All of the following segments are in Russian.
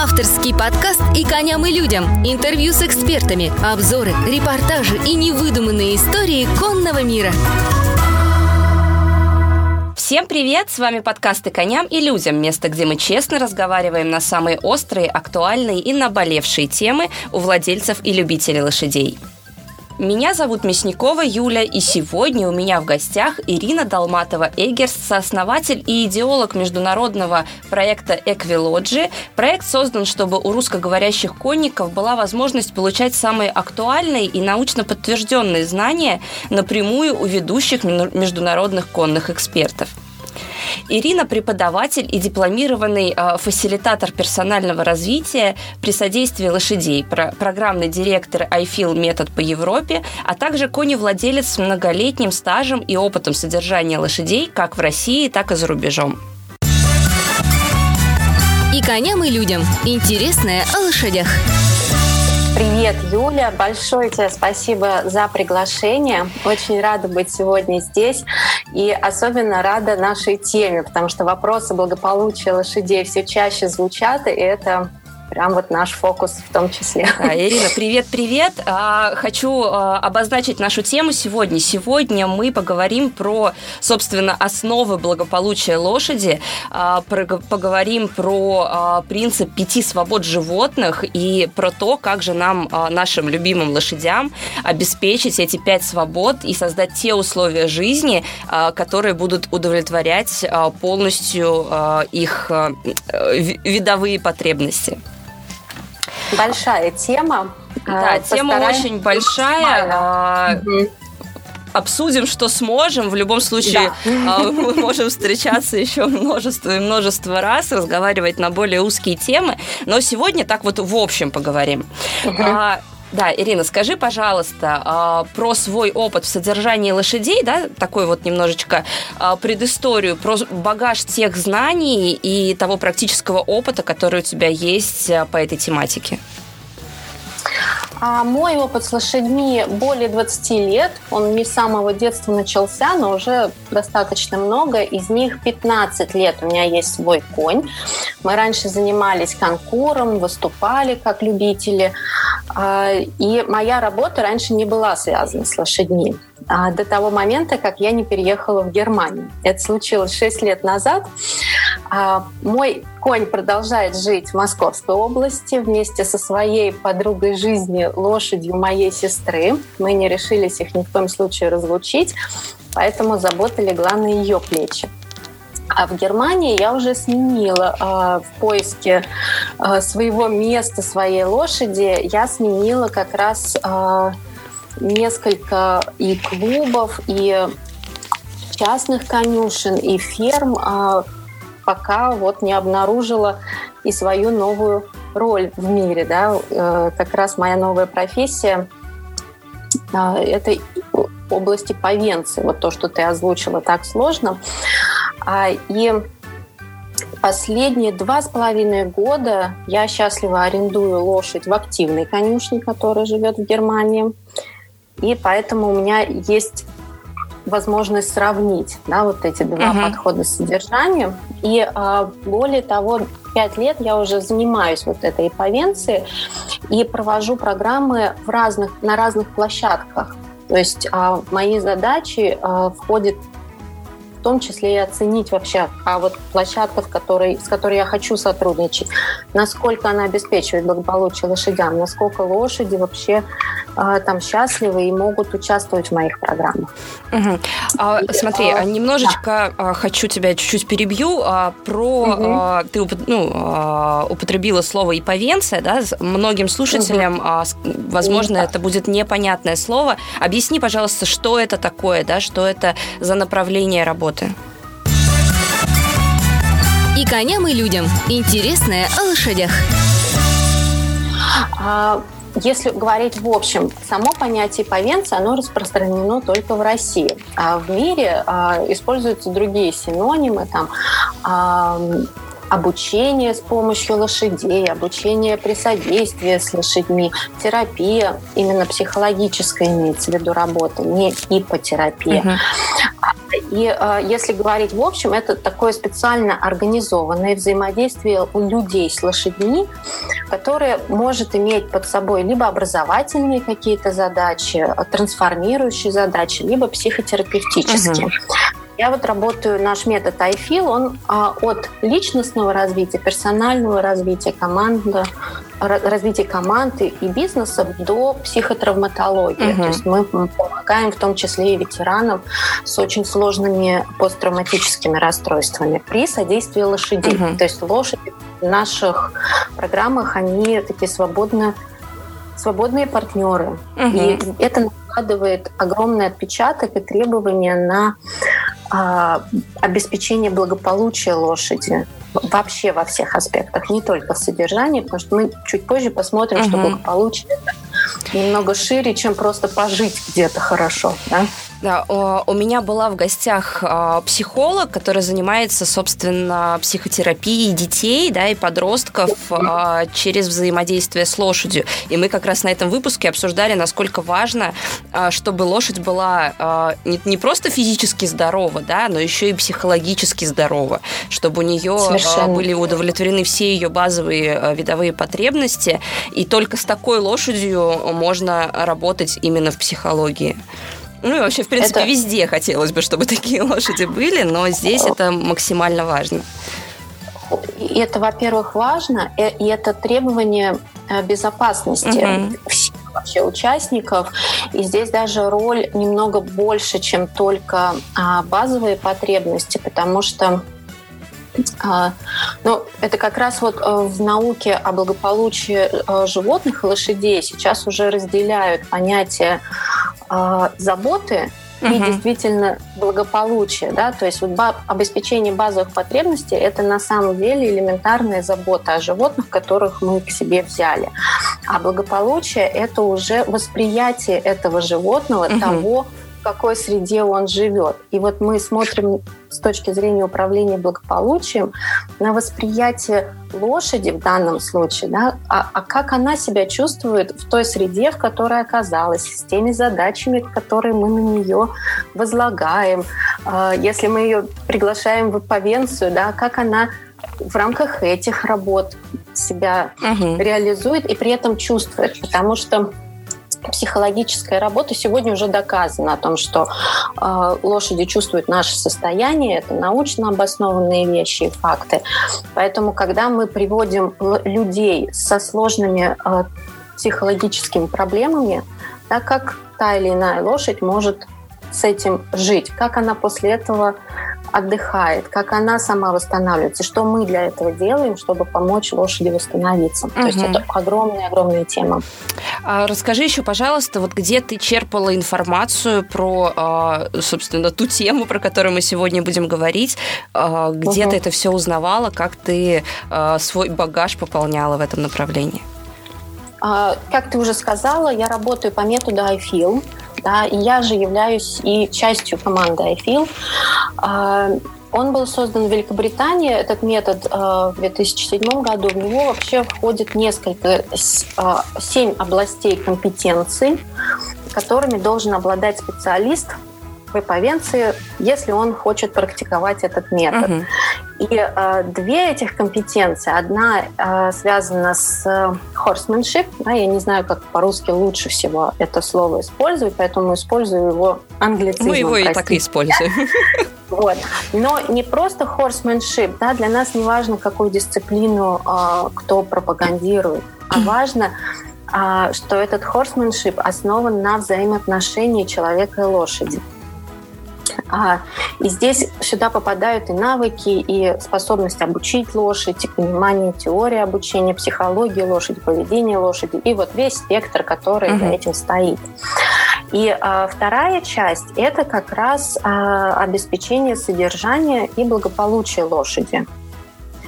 Авторский подкаст «И коням, и людям». Интервью с экспертами, обзоры, репортажи и невыдуманные истории конного мира. Всем привет! С вами подкасты «Коням и людям», место, где мы честно разговариваем на самые острые, актуальные и наболевшие темы у владельцев и любителей лошадей. Меня зовут Мясникова Юля, и сегодня у меня в гостях Ирина Долматова-Эгерс, сооснователь и идеолог международного проекта «Эквилоджи». Проект создан, чтобы у русскоговорящих конников была возможность получать самые актуальные и научно подтвержденные знания напрямую у ведущих международных конных экспертов. Ирина – преподаватель и дипломированный э, фасилитатор персонального развития при содействии лошадей, про программный директор iFeel метод по Европе, а также коневладелец с многолетним стажем и опытом содержания лошадей как в России, так и за рубежом. И коням, и людям. Интересное о лошадях. Привет, Юля. Большое тебе спасибо за приглашение. Очень рада быть сегодня здесь. И особенно рада нашей теме, потому что вопросы благополучия лошадей все чаще звучат, и это прям вот наш фокус в том числе. Да, Ирина, привет-привет. А, хочу а, обозначить нашу тему сегодня. Сегодня мы поговорим про, собственно, основы благополучия лошади, а, поговорим про принцип пяти свобод животных и про то, как же нам, нашим любимым лошадям, обеспечить эти пять свобод и создать те условия жизни, которые будут удовлетворять полностью их видовые потребности. Большая тема. Да, а, тема очень большая. Угу обсудим, что сможем. В любом случае, да. А, мы можем встречаться еще множество и множество раз, разговаривать на более узкие темы. Но сегодня так вот в общем поговорим. Угу. Да, Ирина, скажи, пожалуйста, а, про свой опыт в содержании лошадей, да, такой вот немножечко а, предысторию, про багаж тех знаний и того практического опыта, который у тебя есть а, по этой тематике. А мой опыт с лошадьми более 20 лет. Он не с самого детства начался, но уже достаточно много. Из них 15 лет у меня есть свой конь. Мы раньше занимались конкуром, выступали как любители. А, и моя работа раньше не была связана с лошадьми а, до того момента, как я не переехала в Германию. Это случилось 6 лет назад. А, мой конь продолжает жить в Московской области вместе со своей подругой жизни, лошадью моей сестры. Мы не решились их ни в коем случае разлучить, поэтому забота легла на ее плечи. А в Германии я уже сменила э, в поиске э, своего места, своей лошади, я сменила как раз э, несколько и клубов, и частных конюшен, и ферм, э, пока вот не обнаружила и свою новую роль в мире. Да? Э, как раз моя новая профессия это области повенции. Вот то, что ты озвучила так сложно. А, и последние два с половиной года я счастливо арендую лошадь в активной конюшне, которая живет в Германии. И поэтому у меня есть возможность сравнить да, вот эти два uh-huh. подхода содержания. И а, более того, пять лет я уже занимаюсь вот этой иповенцией и провожу программы в разных, на разных площадках. То есть а, в мои задачи а, входит в том числе и оценить вообще, а вот площадка, в которой, с которой я хочу сотрудничать, насколько она обеспечивает благополучие лошадям, насколько лошади вообще э, там счастливы и могут участвовать в моих программах. Угу. А, смотри, а, немножечко да. хочу тебя чуть-чуть перебью. А, про угу. ты ну, употребила слово иповенция, да, многим слушателям, угу. возможно, да. это будет непонятное слово. Объясни, пожалуйста, что это такое, да, что это за направление работы? Работы. И коням, и людям. Интересное о лошадях. А, если говорить в общем, само понятие повенция, оно распространено только в России. А в мире а, используются другие синонимы, там, а, обучение с помощью лошадей, обучение при содействии с лошадьми, терапия, именно психологическая имеется в виду работа, не ипотерапия. Uh-huh. И э, если говорить в общем, это такое специально организованное взаимодействие у людей с лошадьми, которое может иметь под собой либо образовательные какие-то задачи, трансформирующие задачи, либо психотерапевтические. Угу. Я вот работаю, наш метод iFeel, он а, от личностного развития, персонального развития команды, развития команды и бизнеса до психотравматологии. Угу. То есть мы помогаем в том числе и ветеранам с очень сложными посттравматическими расстройствами при содействии лошадей. Угу. То есть лошади в наших программах, они такие свободно свободные партнеры. Угу. И это накладывает огромный отпечаток и требования на обеспечение благополучия лошади вообще во всех аспектах, не только в содержании, потому что мы чуть позже посмотрим, угу. что благополучие это немного шире, чем просто пожить где-то хорошо. Да? Да, у меня была в гостях а, психолог, который занимается, собственно, психотерапией детей, да, и подростков а, через взаимодействие с лошадью. И мы как раз на этом выпуске обсуждали, насколько важно, а, чтобы лошадь была не просто физически здорова, да, но еще и психологически здорова, чтобы у нее Совершенно. были удовлетворены все ее базовые видовые потребности, и только с такой лошадью можно работать именно в психологии. Ну и вообще, в принципе, это... везде хотелось бы, чтобы такие лошади были, но здесь это максимально важно. И это, во-первых, важно, э, и это требование э, безопасности угу. всех вообще участников. И здесь даже роль немного больше, чем только а, базовые потребности, потому что ну, это как раз вот э, в науке о благополучии животных и лошадей сейчас уже разделяют понятие э, заботы и действительно благополучие, да, то есть вот обеспечение базовых потребностей это на самом деле элементарная забота о животных, которых мы к себе взяли, а благополучие это уже восприятие этого животного угу. того, в какой среде он живет. И вот мы смотрим с точки зрения управления благополучием на восприятие лошади в данном случае, да, а, а как она себя чувствует в той среде, в которой оказалась, с теми задачами, которые мы на нее возлагаем. А, если мы ее приглашаем в повенцию, да, как она в рамках этих работ себя угу. реализует и при этом чувствует, потому что психологическая работа сегодня уже доказана о том, что э, лошади чувствуют наше состояние, это научно обоснованные вещи и факты. Поэтому, когда мы приводим людей со сложными э, психологическими проблемами, да, как та или иная лошадь может с этим жить, как она после этого отдыхает, как она сама восстанавливается, что мы для этого делаем, чтобы помочь лошади восстановиться. Угу. То есть это огромная-огромная тема. А расскажи еще, пожалуйста, вот где ты черпала информацию про, а, собственно, ту тему, про которую мы сегодня будем говорить, а, где угу. ты это все узнавала, как ты а, свой багаж пополняла в этом направлении? Как ты уже сказала, я работаю по методу iFeel. Да, и я же являюсь и частью команды iFeel. А, он был создан в Великобритании, этот метод а, в 2007 году. В него вообще входит несколько, а, семь областей компетенций, которыми должен обладать специалист в эповенции, если он хочет практиковать этот метод. Угу. И э, две этих компетенции, одна э, связана с horsemanship, да, я не знаю, как по-русски лучше всего это слово использовать, поэтому использую его англицизмом. Мы его и так и используем. Вот. Но не просто horsemanship, да, для нас не важно, какую дисциплину э, кто пропагандирует, а важно, э, что этот horsemanship основан на взаимоотношении человека и лошади. И здесь сюда попадают и навыки, и способность обучить лошадь, и понимание теории обучения, психологии лошади, поведения лошади, и вот весь спектр, который угу. за этим стоит. И а, вторая часть – это как раз а, обеспечение содержания и благополучия лошади.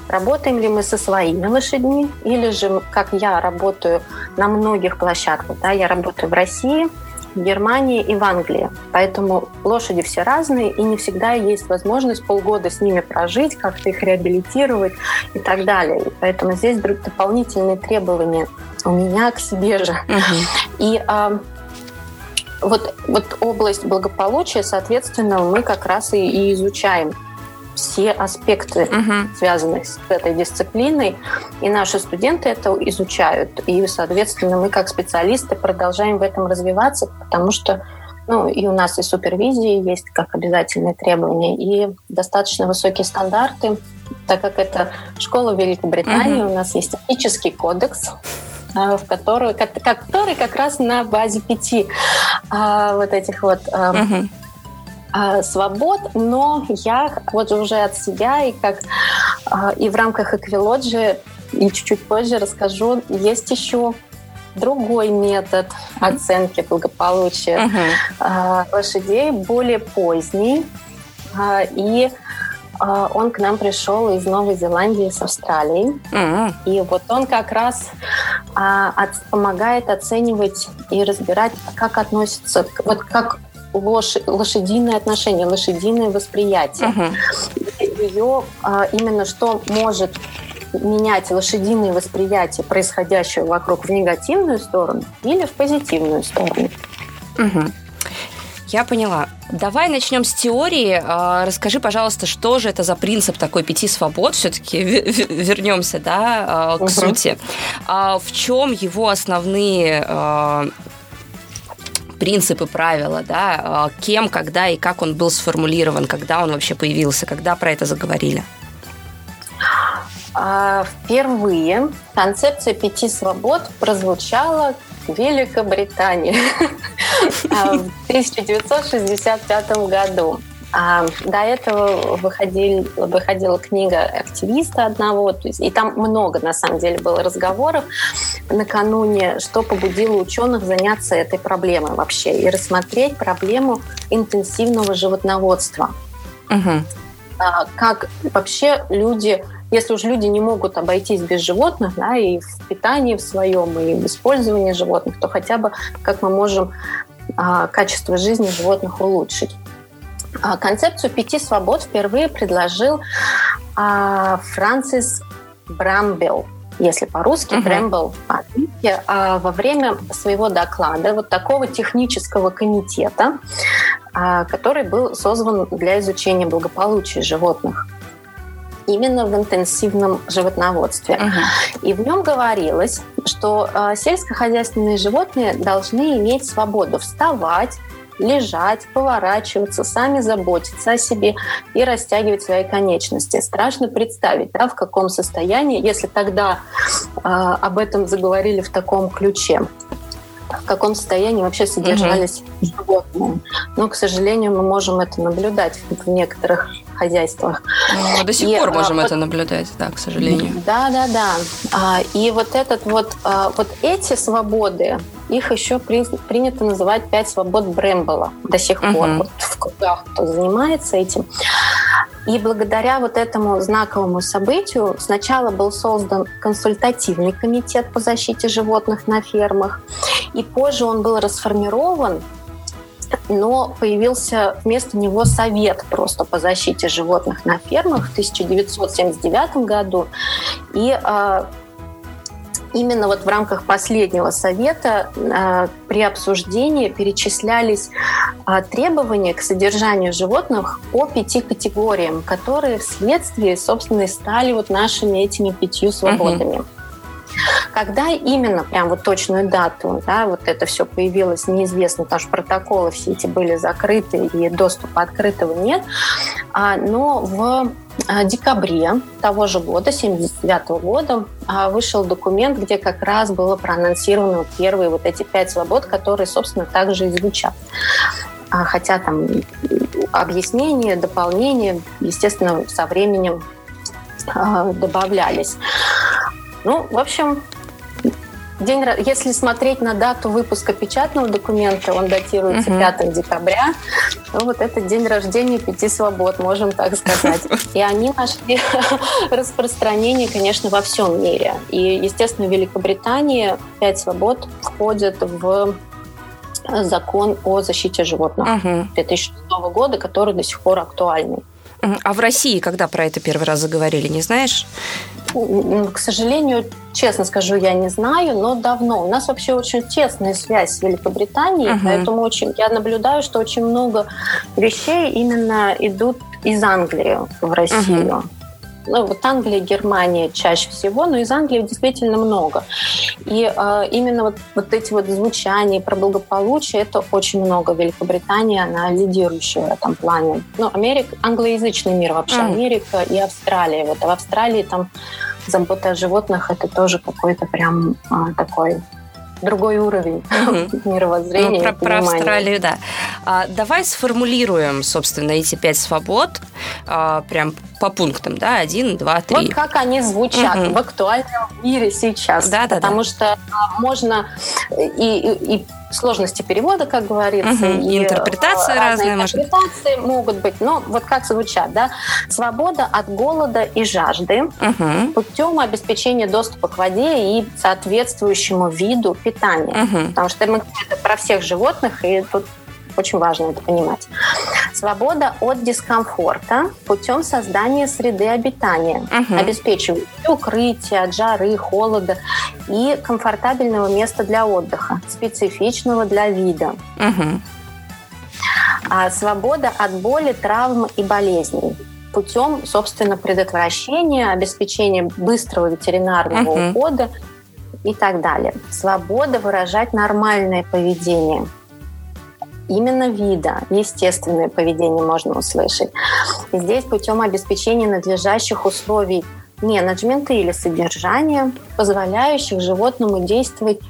Работаем ли мы со своими лошадьми, или же, как я работаю на многих площадках, да, я работаю в России – в Германии и в Англии. Поэтому лошади все разные, и не всегда есть возможность полгода с ними прожить, как-то их реабилитировать и так далее. И поэтому здесь дополнительные требования у меня к себе же. Угу. И а, вот, вот область благополучия, соответственно, мы как раз и, и изучаем все аспекты, угу. связанные с этой дисциплиной, и наши студенты это изучают. И, соответственно, мы как специалисты продолжаем в этом развиваться, потому что ну, и у нас и супервизии есть как обязательные требования, и достаточно высокие стандарты, так как это школа Великобритании, угу. у нас есть этический кодекс, а, в который, который как раз на базе пяти а, вот этих вот угу. Свобод, но я вот уже от себя и как и в рамках Эквилоджи и чуть-чуть позже расскажу, есть еще другой метод оценки благополучия uh-huh. лошадей, более поздний. И он к нам пришел из Новой Зеландии, с Австралии. Uh-huh. И вот он как раз помогает оценивать и разбирать, как относится, вот как лош, лошадиные отношения, лошадиное восприятие. Uh-huh. Ее именно что может менять лошадиное восприятие происходящего вокруг в негативную сторону или в позитивную сторону. Угу. Я поняла. Давай начнем с теории. А, расскажи, пожалуйста, что же это за принцип такой пяти свобод? Все-таки вернемся, да, а, к угу. сути. А в чем его основные принципы, правила, да, кем, когда и как он был сформулирован, когда он вообще появился, когда про это заговорили? А впервые концепция пяти свобод прозвучала в Великобритании в 1965 году. А до этого выходили, выходила книга активиста одного, то есть, и там много, на самом деле, было разговоров накануне, что побудило ученых заняться этой проблемой вообще и рассмотреть проблему интенсивного животноводства. Угу. А, как вообще люди если уж люди не могут обойтись без животных, да, и в питании в своем, и в использовании животных, то хотя бы как мы можем а, качество жизни животных улучшить. А, концепцию пяти свобод впервые предложил а, Франсис Брамбел, если по-русски, uh-huh. Брэмбл по-английски, а, во время своего доклада вот такого технического комитета, который был создан для изучения благополучия животных именно в интенсивном животноводстве. Uh-huh. И в нем говорилось, что сельскохозяйственные животные должны иметь свободу вставать, лежать, поворачиваться, сами заботиться о себе и растягивать свои конечности. Страшно представить, да, в каком состоянии, если тогда э, об этом заговорили в таком ключе в каком состоянии вообще содержались угу. животные. Но, к сожалению, мы можем это наблюдать в некоторых хозяйствах. Ну, до сих и, пор а, можем вот, это наблюдать, да, к сожалению. Да, да, да. А, и вот этот вот, а, вот эти свободы, их еще при, принято называть пять свобод Брэмбола до сих пор. Угу. Вот в кругах кто занимается этим. И благодаря вот этому знаковому событию сначала был создан консультативный комитет по защите животных на фермах, и позже он был расформирован но появился вместо него совет просто по защите животных на фермах в 1979 году. И э, именно вот в рамках последнего совета э, при обсуждении перечислялись э, требования к содержанию животных по пяти категориям, которые вследствие, собственно, и стали вот нашими этими пятью свободами. Uh-huh. Когда именно, прям вот точную дату, да, вот это все появилось, неизвестно, потому что протоколы все эти были закрыты и доступа открытого нет. А, но в а, декабре того же года, 79 года, а, вышел документ, где как раз было проанонсировано первые вот эти пять свобод, которые, собственно, также и звучат. Хотя там объяснения, дополнения, естественно, со временем добавлялись. Ну, в общем, День, если смотреть на дату выпуска печатного документа, он датируется uh-huh. 5 декабря, то вот это день рождения пяти свобод, можем так сказать. И они нашли распространение, конечно, во всем мире. И, естественно, в Великобритании пять свобод входят в закон о защите животных uh-huh. 2006 года, который до сих пор актуальный. А в России когда про это первый раз заговорили, не знаешь? К сожалению, честно скажу, я не знаю, но давно. У нас вообще очень тесная связь с Великобританией, uh-huh. поэтому очень, я наблюдаю, что очень много вещей именно идут из Англии в Россию. Uh-huh ну, вот Англия, Германия чаще всего, но из Англии действительно много. И э, именно вот, вот эти вот звучания про благополучие, это очень много. Великобритания, она лидирующая в этом плане. Ну, Америка, англоязычный мир вообще, mm. Америка и Австралия. Вот, а в Австралии там забота о животных, это тоже какой-то прям а, такой другой уровень mm-hmm. мировоззрения. Ну, про, про Австралию, да. А, давай сформулируем, собственно, эти пять свобод а, прям по пунктам, да, один, два, три. Вот как они звучат mm-hmm. в актуальном мире сейчас. Да, да, потому да. что а, можно и, и, и сложности перевода, как говорится. Угу, и интерпретации разные, разные интерпретации может. могут быть. Но вот как звучат, да? Свобода от голода и жажды угу. путем обеспечения доступа к воде и соответствующему виду питания. Угу. Потому что мы это про всех животных, и тут очень важно это понимать. Свобода от дискомфорта путем создания среды обитания, угу. обеспечивая укрытие от жары, холода и комфортабельного места для отдыха, специфичного для вида. Угу. А свобода от боли, травм и болезней путем, собственно, предотвращения, обеспечения быстрого ветеринарного uh-huh. ухода и так далее. Свобода выражать нормальное поведение – именно вида, естественное поведение можно услышать. И здесь путем обеспечения надлежащих условий менеджмента или содержания, позволяющих животному действовать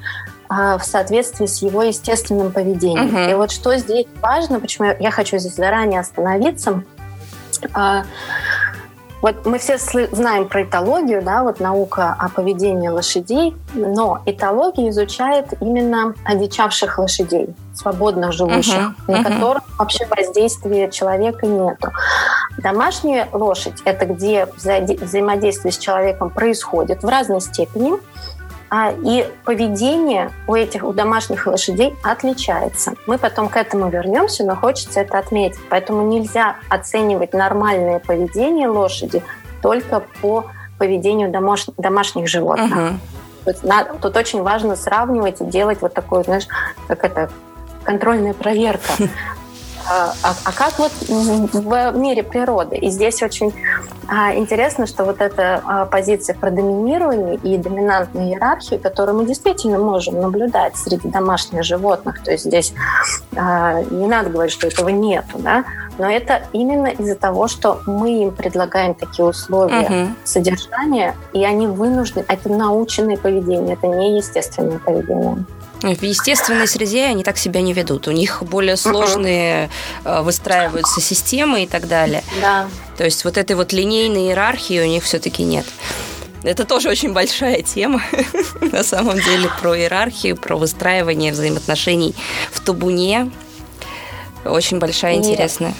а, в соответствии с его естественным поведением. Uh-huh. И вот что здесь важно, почему я хочу здесь заранее остановиться. Вот мы все знаем про этологию, да, вот наука о поведении лошадей, но этология изучает именно одичавших лошадей, свободно живущих, uh-huh, uh-huh. на которых вообще воздействия человека нету. Домашняя лошадь – это где взаимодействие с человеком происходит в разной степени, и поведение у этих, у домашних лошадей отличается. Мы потом к этому вернемся, но хочется это отметить. Поэтому нельзя оценивать нормальное поведение лошади только по поведению домаш, домашних животных. Uh-huh. Тут, надо, тут очень важно сравнивать и делать вот такую, знаешь, как это, контрольная проверка. А, а, а как вот в мире природы? И здесь очень а, интересно, что вот эта а, позиция про доминирование и доминантную иерархию, которую мы действительно можем наблюдать среди домашних животных, то есть здесь а, не надо говорить, что этого нету, да, но это именно из-за того, что мы им предлагаем такие условия uh-huh. содержания, и они вынуждены, это наученное поведение, это не естественное поведение. В естественной среде они так себя не ведут. У них более сложные uh-huh. выстраиваются системы и так далее. Да. То есть вот этой вот линейной иерархии у них все-таки нет. Это тоже очень большая тема, на самом деле, про иерархию, про выстраивание взаимоотношений в табуне. Очень большая, интересная.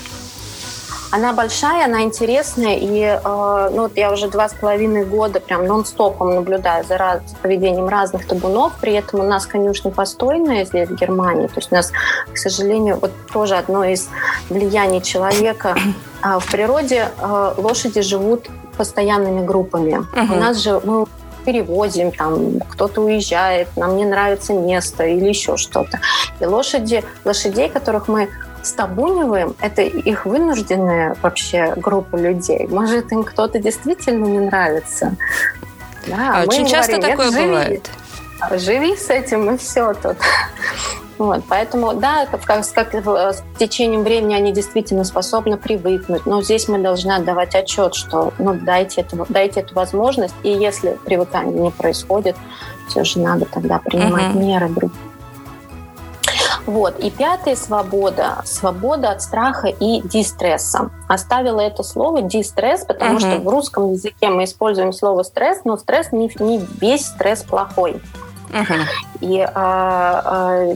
Она большая, она интересная, и э, ну, вот я уже два с половиной года прям нон-стопом наблюдаю за раз, поведением разных табунов, при этом у нас конюшня постойная здесь, в Германии, то есть у нас, к сожалению, вот тоже одно из влияний человека э, в природе, э, лошади живут постоянными группами. Uh-huh. У нас же мы перевозим, там кто-то уезжает, нам не нравится место или еще что-то. И лошади, лошадей, которых мы стабуниваем, это их вынужденная вообще группа людей. Может, им кто-то действительно не нравится. Да, а очень часто говорим, такое живи, бывает. Живи с этим, и все тут. Вот, поэтому, да, как, как с течением времени они действительно способны привыкнуть, но здесь мы должны отдавать отчет, что ну, дайте, это, дайте эту возможность, и если привыкание не происходит, все же надо тогда принимать uh-huh. меры другие. Вот. И пятая свобода – свобода от страха и дистресса. Оставила это слово дистресс, потому uh-huh. что в русском языке мы используем слово стресс, но стресс не, не весь стресс плохой. Uh-huh. И а, а,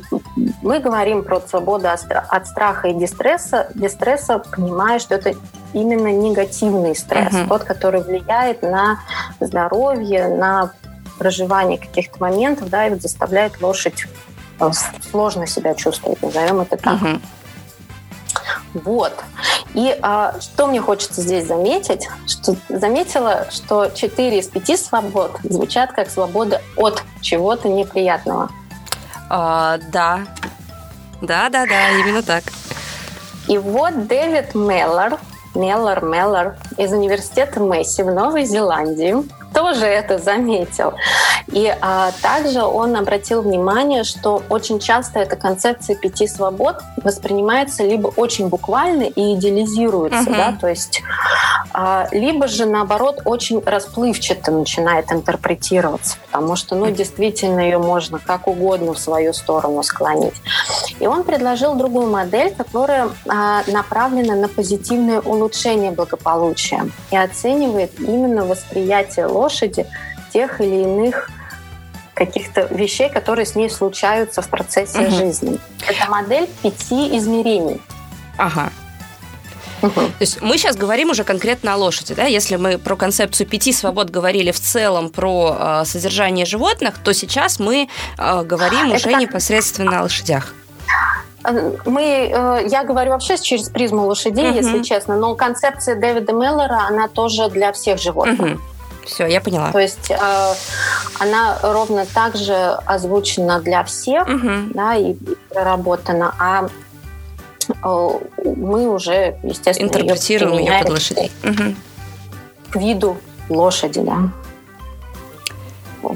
мы говорим про свободу от страха и дистресса, дистресса, понимая, что это именно негативный стресс, uh-huh. тот, который влияет на здоровье, на проживание каких-то моментов, да, и вот заставляет лошадь сложно себя чувствовать, назовем это так. Угу. Вот. И а, что мне хочется здесь заметить, что заметила, что 4 из 5 свобод звучат как свобода от чего-то неприятного. А, да. Да, да, да, именно так. И вот Дэвид Меллор, Меллор, Меллор из университета Месси в Новой Зеландии тоже это заметил. И а, также он обратил внимание, что очень часто эта концепция пяти свобод воспринимается либо очень буквально и идеализируется, uh-huh. да, то есть а, либо же наоборот очень расплывчато начинает интерпретироваться, потому что, ну, действительно ее можно как угодно в свою сторону склонить. И он предложил другую модель, которая а, направлена на позитивное улучшение благополучия и оценивает именно восприятие ложь лошади тех или иных каких-то вещей, которые с ней случаются в процессе угу. жизни. Это модель пяти измерений. Ага. Угу. То есть мы сейчас говорим уже конкретно о лошади, да? Если мы про концепцию пяти свобод говорили в целом про э, содержание животных, то сейчас мы э, говорим Это уже как... непосредственно о лошадях. Мы, э, я говорю вообще через призму лошадей, угу. если честно, но концепция Дэвида Меллера, она тоже для всех животных. Угу. Все, я поняла. То есть э, она ровно так же озвучена для всех, угу. да, и проработана, а э, мы уже, естественно, интерпретируем ее, ее под лошадей. Угу. К виду лошади, да.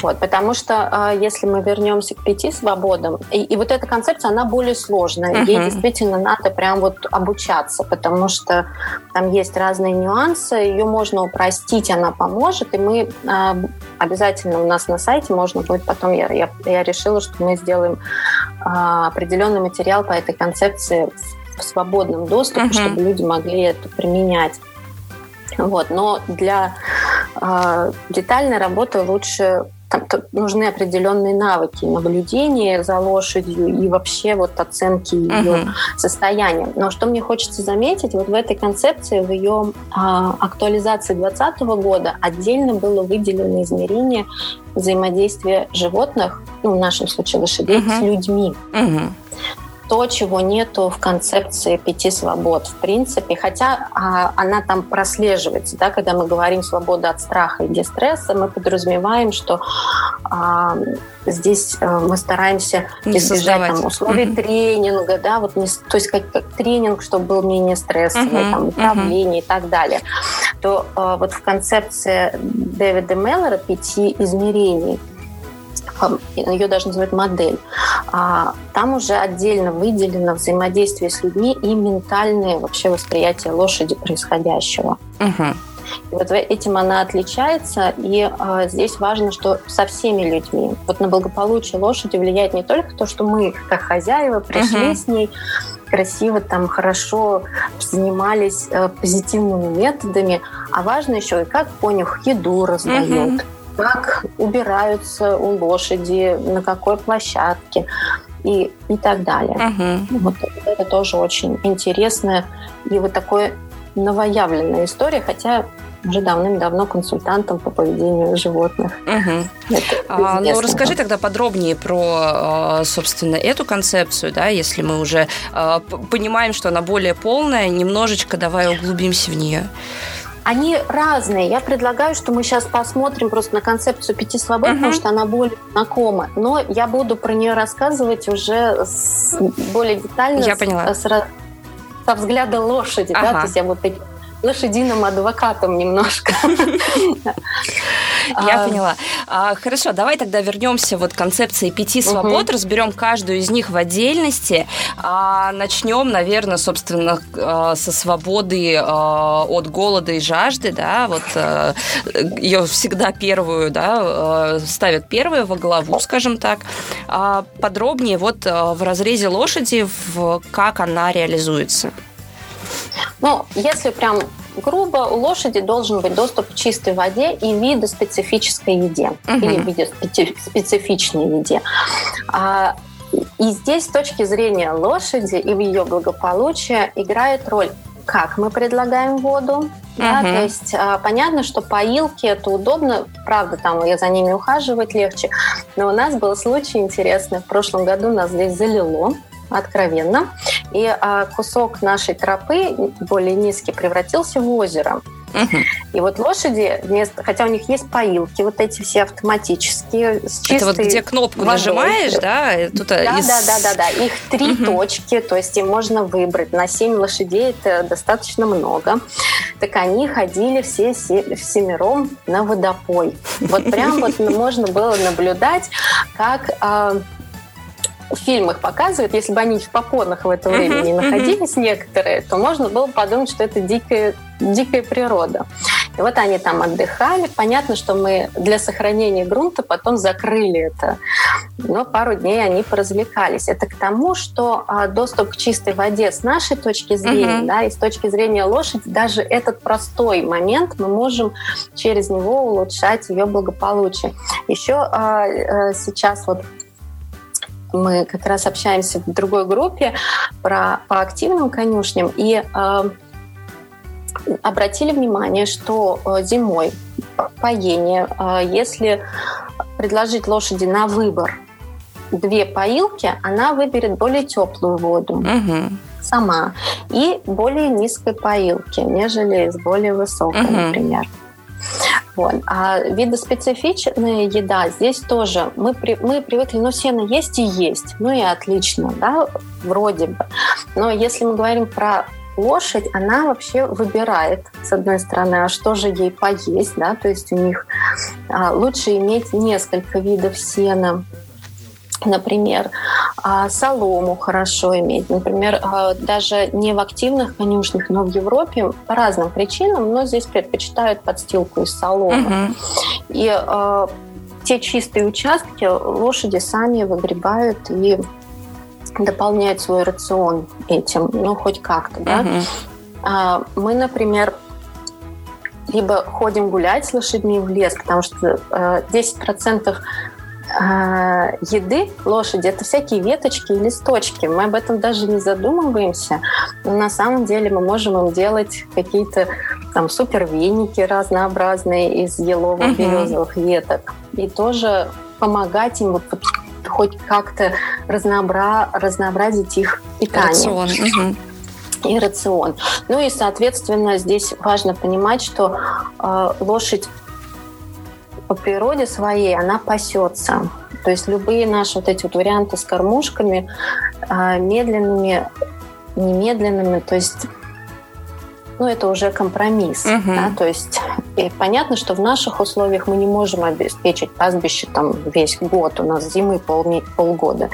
Вот, потому что а, если мы вернемся к пяти свободам, и, и вот эта концепция, она более сложная. Uh-huh. Ей действительно надо прям вот обучаться, потому что там есть разные нюансы, ее можно упростить, она поможет, и мы а, обязательно у нас на сайте можно будет потом, я, я, я решила, что мы сделаем а, определенный материал по этой концепции в свободном доступе, uh-huh. чтобы люди могли это применять. Вот. Но для э, детальной работы лучше там нужны определенные навыки наблюдения за лошадью и вообще вот оценки ее uh-huh. состояния. Но что мне хочется заметить, вот в этой концепции, в ее а, актуализации 2020 года отдельно было выделено измерение взаимодействия животных, ну, в нашем случае лошадей, uh-huh. с людьми. Uh-huh то, чего нету в концепции пяти свобод, в принципе, хотя а, она там прослеживается, да, когда мы говорим свобода от страха и дистресса, мы подразумеваем, что а, здесь а, мы стараемся не избежать там, условий mm-hmm. тренинга, да, вот не, то есть как, как тренинг, чтобы был менее стрессовый, mm-hmm. там, управление mm-hmm. и так далее, то а, вот в концепции Дэвида Меллера пяти измерений ее даже называют модель. А там уже отдельно выделено взаимодействие с людьми и ментальное вообще восприятие лошади происходящего. Угу. И вот этим она отличается, и э, здесь важно, что со всеми людьми. Вот на благополучие лошади влияет не только то, что мы, как хозяева, пришли uh-huh. с ней, красиво, там, хорошо занимались э, позитивными методами, а важно еще и как конюх еду раздает. Uh-huh как убираются у лошади, на какой площадке и, и так далее. Угу. Вот это тоже очень интересная и вот такое новоявленная история, хотя уже давным-давно консультантом по поведению животных. Угу. А, ну, расскажи тогда подробнее про, а, собственно, эту концепцию, да, если мы уже а, понимаем, что она более полная, немножечко давай углубимся в нее. Они разные. Я предлагаю, что мы сейчас посмотрим просто на концепцию пяти свобод, uh-huh. потому что она более знакома. Но я буду про нее рассказывать уже с, более детально. Я поняла. С, со взгляда лошади, ага. да, то есть я вот лошадиным адвокатом немножко. Я а, поняла. А, хорошо, давай тогда вернемся вот к концепции пяти свобод, разберем каждую из них в отдельности. А, начнем, наверное, собственно, со свободы от голода и жажды, да, вот ее всегда первую, да, ставят первую во главу, скажем так. Подробнее вот в разрезе лошади, как она реализуется. Ну, если прям грубо, у лошади должен быть доступ к чистой воде и виду специфической еде угу. или виде специфичной еде. А, и здесь с точки зрения лошади и в ее благополучия играет роль как мы предлагаем воду. Да, то есть а, понятно, что поилки это удобно, правда, там я за ними ухаживать легче. Но у нас был случай интересный. В прошлом году нас здесь залило откровенно. и а, кусок нашей тропы, более низкий, превратился в озеро. Угу. И вот лошади, вместо, хотя у них есть поилки, вот эти все автоматические, с чистой Это вот где кнопку водой. нажимаешь, да? Тут э, да, из... да, да, да, да. Их три угу. точки, то есть им можно выбрать. На семь лошадей это достаточно много. Так они ходили все всемиром на водопой. Вот прям вот можно было наблюдать, как в фильмах показывают, если бы они в попонах в это время не находились некоторые, то можно было подумать, что это дикая, дикая природа. И вот они там отдыхали. Понятно, что мы для сохранения грунта потом закрыли это. Но пару дней они поразвлекались. Это к тому, что а, доступ к чистой воде с нашей точки зрения, uh-huh. да, и с точки зрения лошади, даже этот простой момент мы можем через него улучшать ее благополучие. Еще а, а, сейчас вот мы как раз общаемся в другой группе про, по активным конюшням и э, обратили внимание, что э, зимой поение, э, если предложить лошади на выбор две поилки, она выберет более теплую воду. Угу. Сама. И более низкой поилки, нежели с более высокой, угу. например. Вот. А видоспецифичная еда здесь тоже. Мы, при, мы привыкли, ну, сено есть и есть. Ну и отлично, да, вроде бы. Но если мы говорим про лошадь, она вообще выбирает, с одной стороны, а что же ей поесть, да, то есть у них а, лучше иметь несколько видов сена, Например, а, солому хорошо иметь. Например, а, даже не в активных конюшнях, но в Европе по разным причинам, но здесь предпочитают подстилку из соломы. Угу. И э, те чистые участки лошади сами выгребают и дополняют свой рацион этим, ну, хоть как-то, да. Угу. Мы, например, либо ходим гулять с лошадьми в лес, потому что 10% а, еды лошади это всякие веточки и листочки. Мы об этом даже не задумываемся. Но на самом деле мы можем им делать какие-то там супер веники разнообразные из елово-березовых uh-huh. веток. И тоже помогать им вот, хоть как-то разнообра... разнообразить их питание. Рацион. И рацион. Ну и, соответственно, здесь важно понимать, что э, лошадь по природе своей она пасется. То есть любые наши вот эти вот варианты с кормушками а, медленными, немедленными, то есть ну, это уже компромисс. Uh-huh. Да? То есть и понятно, что в наших условиях мы не можем обеспечить пастбище там весь год, у нас зимы пол, полгода.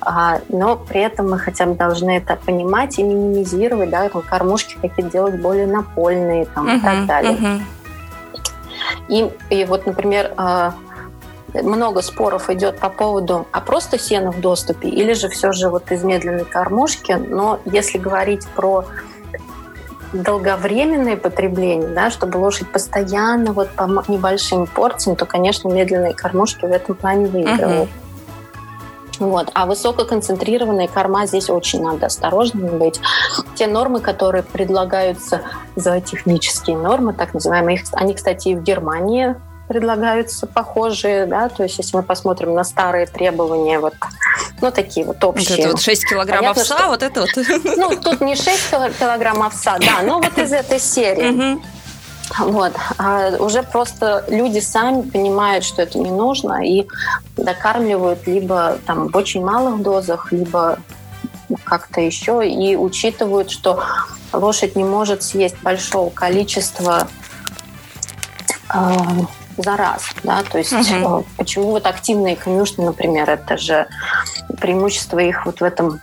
А, но при этом мы хотя бы должны это понимать и минимизировать, да, там, кормушки какие-то делать более напольные там, uh-huh. и так далее. Uh-huh. И, и вот, например, а, много споров идет по поводу, а просто сена в доступе или же все же вот из медленной кормушки. Но если говорить про долговременное потребление, да, чтобы лошадь постоянно вот по небольшим порциям, то, конечно, медленные кормушки в этом плане выигрывают. Uh-huh. Вот. А высококонцентрированные корма здесь очень надо осторожными быть. Те нормы, которые предлагаются за технические нормы, так называемые, они, кстати, и в Германии предлагаются похожие, да, то есть если мы посмотрим на старые требования, вот, ну, такие вот общие. Вот это вот 6 килограмм Понятно, овса, что, вот это вот. Ну, тут не 6 килограмм овса, да, но вот из этой серии. Вот. А уже просто люди сами понимают, что это не нужно, и докармливают либо там в очень малых дозах, либо как-то еще, и учитывают, что лошадь не может съесть большого количества э, за раз, да, то есть угу. почему вот активные конюшни, например, это же преимущество их вот в этом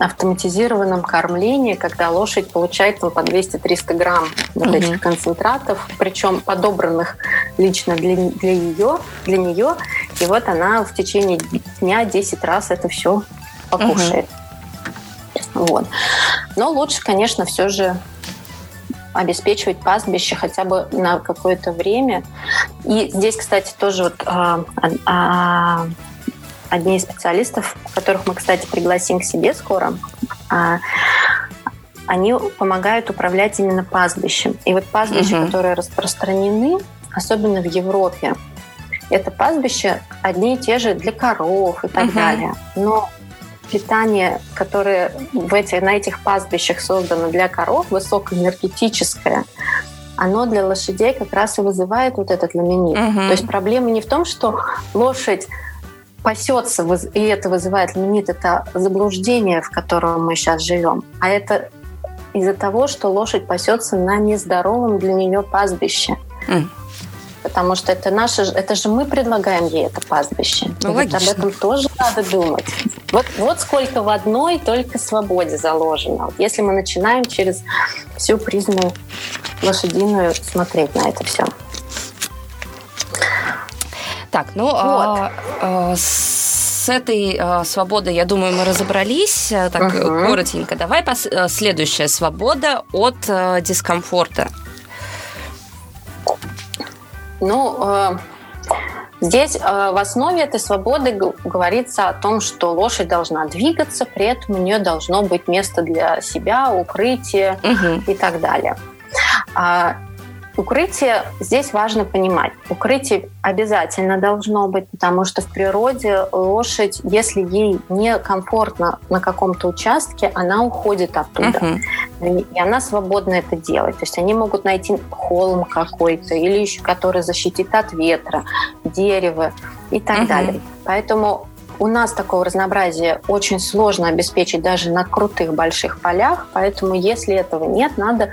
автоматизированном кормлении, когда лошадь получает ну, по 200-300 грамм вот угу. этих концентратов, причем подобранных лично для, для, ее, для нее. И вот она в течение дня 10 раз это все покушает. Угу. Вот. Но лучше, конечно, все же обеспечивать пастбище хотя бы на какое-то время. И здесь, кстати, тоже вот а, а, одни из специалистов, которых мы, кстати, пригласим к себе скоро, а, они помогают управлять именно пастбищем. И вот пастбища, угу. которые распространены, особенно в Европе, это пастбища одни и те же для коров и так угу. далее. Но питание, которое в эти, на этих пастбищах создано для коров, высокоэнергетическое, оно для лошадей как раз и вызывает вот этот ламинит. Угу. То есть проблема не в том, что лошадь пасется, и это вызывает ламинит, это заблуждение, в котором мы сейчас живем. А это из-за того, что лошадь пасется на нездоровом для нее пастбище. Mm. Потому что это наше, это же мы предлагаем ей это пастбище. Ну, об этом тоже надо думать. Вот, вот сколько в одной только свободе заложено. Вот если мы начинаем через всю призму лошадиную смотреть на это все. Так, ну вот. а, а, с этой а, свободой, я думаю, мы разобрались. А, так, угу. коротенько. Давай пос- а, следующая свобода от а, дискомфорта. Ну, э, здесь э, в основе этой свободы говорится о том, что лошадь должна двигаться, при этом у нее должно быть место для себя, укрытие угу. и так далее. А Укрытие здесь важно понимать. Укрытие обязательно должно быть, потому что в природе лошадь, если ей некомфортно на каком-то участке, она уходит оттуда. Uh-huh. И она свободна это делать. То есть они могут найти холм какой-то или еще который защитит от ветра, дерево и так uh-huh. далее. Поэтому у нас такого разнообразия очень сложно обеспечить даже на крутых больших полях, поэтому если этого нет, надо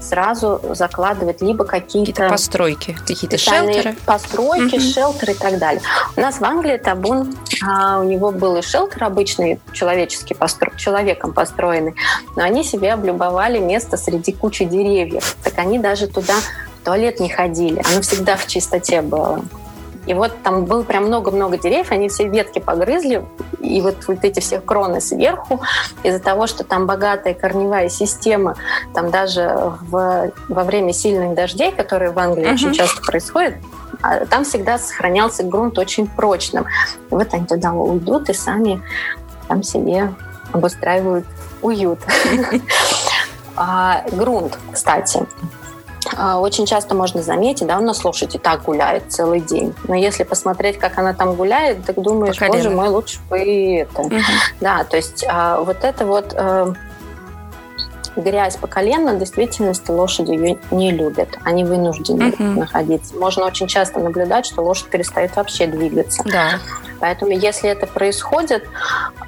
сразу закладывать либо какие-то... Какие-то постройки, какие-то шелтеры. Постройки, угу. шелтеры и так далее. У нас в Англии табун, а, у него был и шелтер обычный, человеческий, постро... человеком построенный, но они себе облюбовали место среди кучи деревьев. Так они даже туда в туалет не ходили, оно всегда в чистоте было. И вот там было прям много-много деревьев, они все ветки погрызли, и вот, вот эти все кроны сверху, из-за того, что там богатая корневая система, там даже в, во время сильных дождей, которые в Англии uh-huh. очень часто происходят, а там всегда сохранялся грунт очень прочным. И вот они туда уйдут и сами там себе обустраивают уют. А, грунт, кстати, очень часто можно заметить, да, у нас лошадь и так гуляет целый день. Но если посмотреть, как она там гуляет, так думаешь, По боже мой, лучше бы это. Угу. Да, то есть а, вот это вот э, грязь по колено, в действительности лошади ее не любят. Они вынуждены угу. находиться. Можно очень часто наблюдать, что лошадь перестает вообще двигаться. Да. Поэтому если это происходит,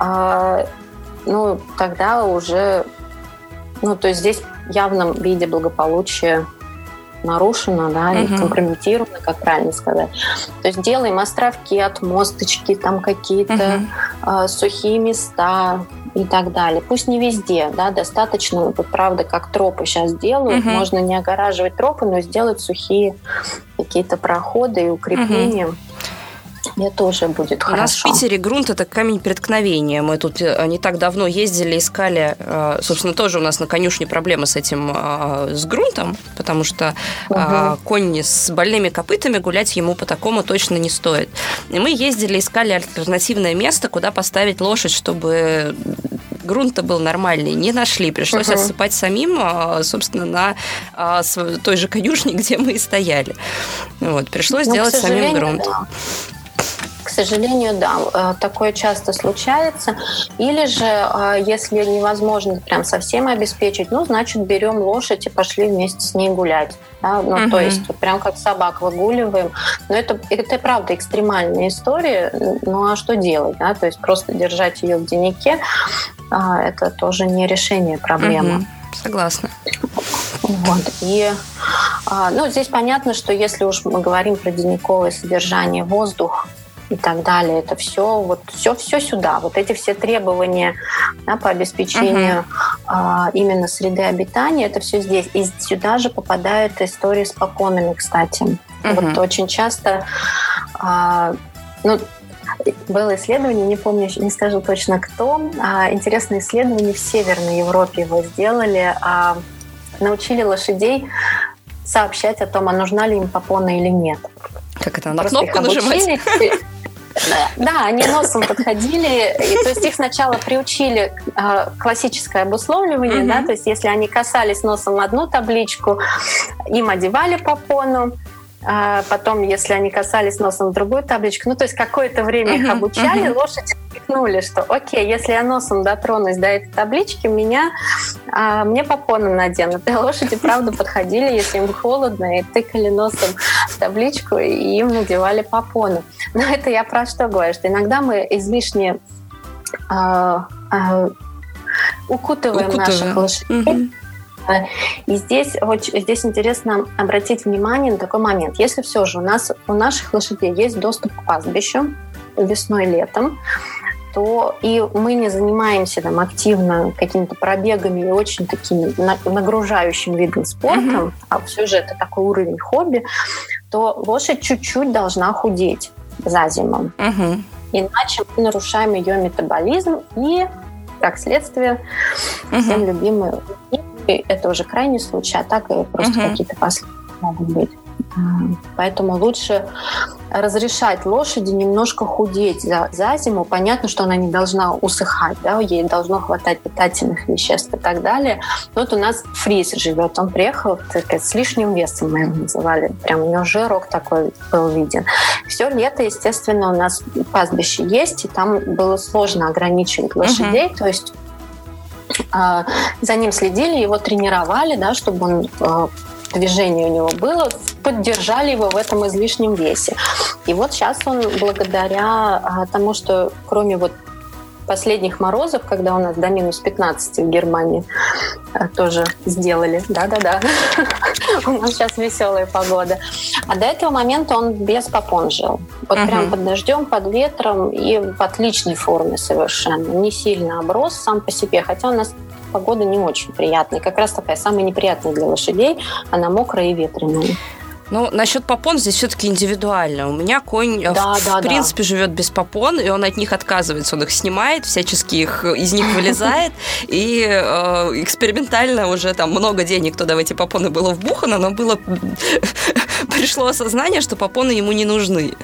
э, ну, тогда уже, ну, то есть здесь в явном виде благополучия нарушено, да, угу. и компрометировано, как правильно сказать. То есть делаем островки, отмосточки, там какие-то угу. э, сухие места и так далее. Пусть не везде, да, достаточно, вот правда, как тропы сейчас делают, угу. можно не огораживать тропы, но сделать сухие какие-то проходы и укрепления. Угу это уже будет хорошо. У нас в Питере грунт – это камень преткновения. Мы тут э, не так давно ездили, искали, э, собственно, тоже у нас на конюшне проблемы с этим, э, с грунтом, потому что угу. конь с больными копытами гулять ему по такому точно не стоит. И мы ездили, искали альтернативное место, куда поставить лошадь, чтобы грунт-то был нормальный, не нашли. Пришлось uh отсыпать самим, собственно, на той же конюшне, где мы и стояли. Вот, пришлось ну, делать самим грунт. Да. К сожалению, да, э, такое часто случается. Или же, э, если невозможно прям совсем обеспечить, ну, значит, берем лошадь и пошли вместе с ней гулять. Да? Ну, угу. то есть вот прям как собак выгуливаем. Но это, это правда экстремальная история. Ну, а что делать? Да? То есть просто держать ее в деннике, а, это тоже не решение проблемы. Угу. Согласна. Вот. И а, ну, здесь понятно, что если уж мы говорим про денниковое содержание, воздух и так далее. Это все, вот все, все сюда. Вот эти все требования да, по обеспечению uh-huh. а, именно среды обитания, это все здесь. И сюда же попадают истории с поконами, кстати. Uh-huh. Вот очень часто, а, ну, было исследование, не помню, не скажу точно кто, а, интересное исследование в Северной Европе его сделали, а, научили лошадей сообщать о том, а нужна ли им попона или нет. Как это, на кнопку нажимать? Да, они носом подходили, и, то есть их сначала приучили э, классическое обусловливание, mm-hmm. да, то есть если они касались носом одну табличку, им одевали попону, а потом, если они касались носом другую табличку, ну, то есть какое-то время их обучали, лошади смекнули, что окей, если я носом дотронусь до этой таблички, меня, а, мне попоны наденут. И лошади, правда, подходили, если им холодно, и тыкали носом в табличку, и им надевали попоны. Но это я про что говорю, что иногда мы излишне а, а, укутываем, укутываем наших лошадей. Угу и здесь, здесь интересно обратить внимание на такой момент. Если все же у нас у наших лошадей есть доступ к пастбищу весной, летом, то и мы не занимаемся там активно какими-то пробегами и очень такими нагружающим видом спорта, uh-huh. а все же это такой уровень хобби, то лошадь чуть-чуть должна худеть за зиму. Uh-huh. Иначе мы нарушаем ее метаболизм и, как следствие, uh-huh. всем это уже крайний случай, а так и просто uh-huh. какие-то последствия могут быть. Поэтому лучше разрешать лошади немножко худеть за, за зиму. Понятно, что она не должна усыхать, да, ей должно хватать питательных веществ и так далее. Вот у нас фриз живет, он приехал так, с лишним весом, мы его называли. Прям у него жирок такой был виден. Все лето, естественно, у нас пастбище есть, и там было сложно ограничивать лошадей, uh-huh. то есть а, за ним следили, его тренировали, да, чтобы он а, движение у него было, поддержали его в этом излишнем весе. И вот сейчас он благодаря а, тому, что кроме вот последних морозов, когда у нас до минус 15 в Германии тоже сделали. Да-да-да. У нас сейчас веселая погода. А до этого момента он без попон жил. Вот прям под дождем, под ветром и в отличной форме совершенно. Не сильно оброс сам по себе, хотя у нас погода не очень приятная. Как раз такая самая неприятная для лошадей. Она мокрая и ветреная. Ну, насчет попон здесь все-таки индивидуально. У меня конь, э, да, в, да, в принципе, да. живет без попон, и он от них отказывается. Он их снимает, всячески их из них вылезает, и э, экспериментально уже там много денег туда в эти попоны было вбухано, но было пришло осознание, что попоны ему не нужны.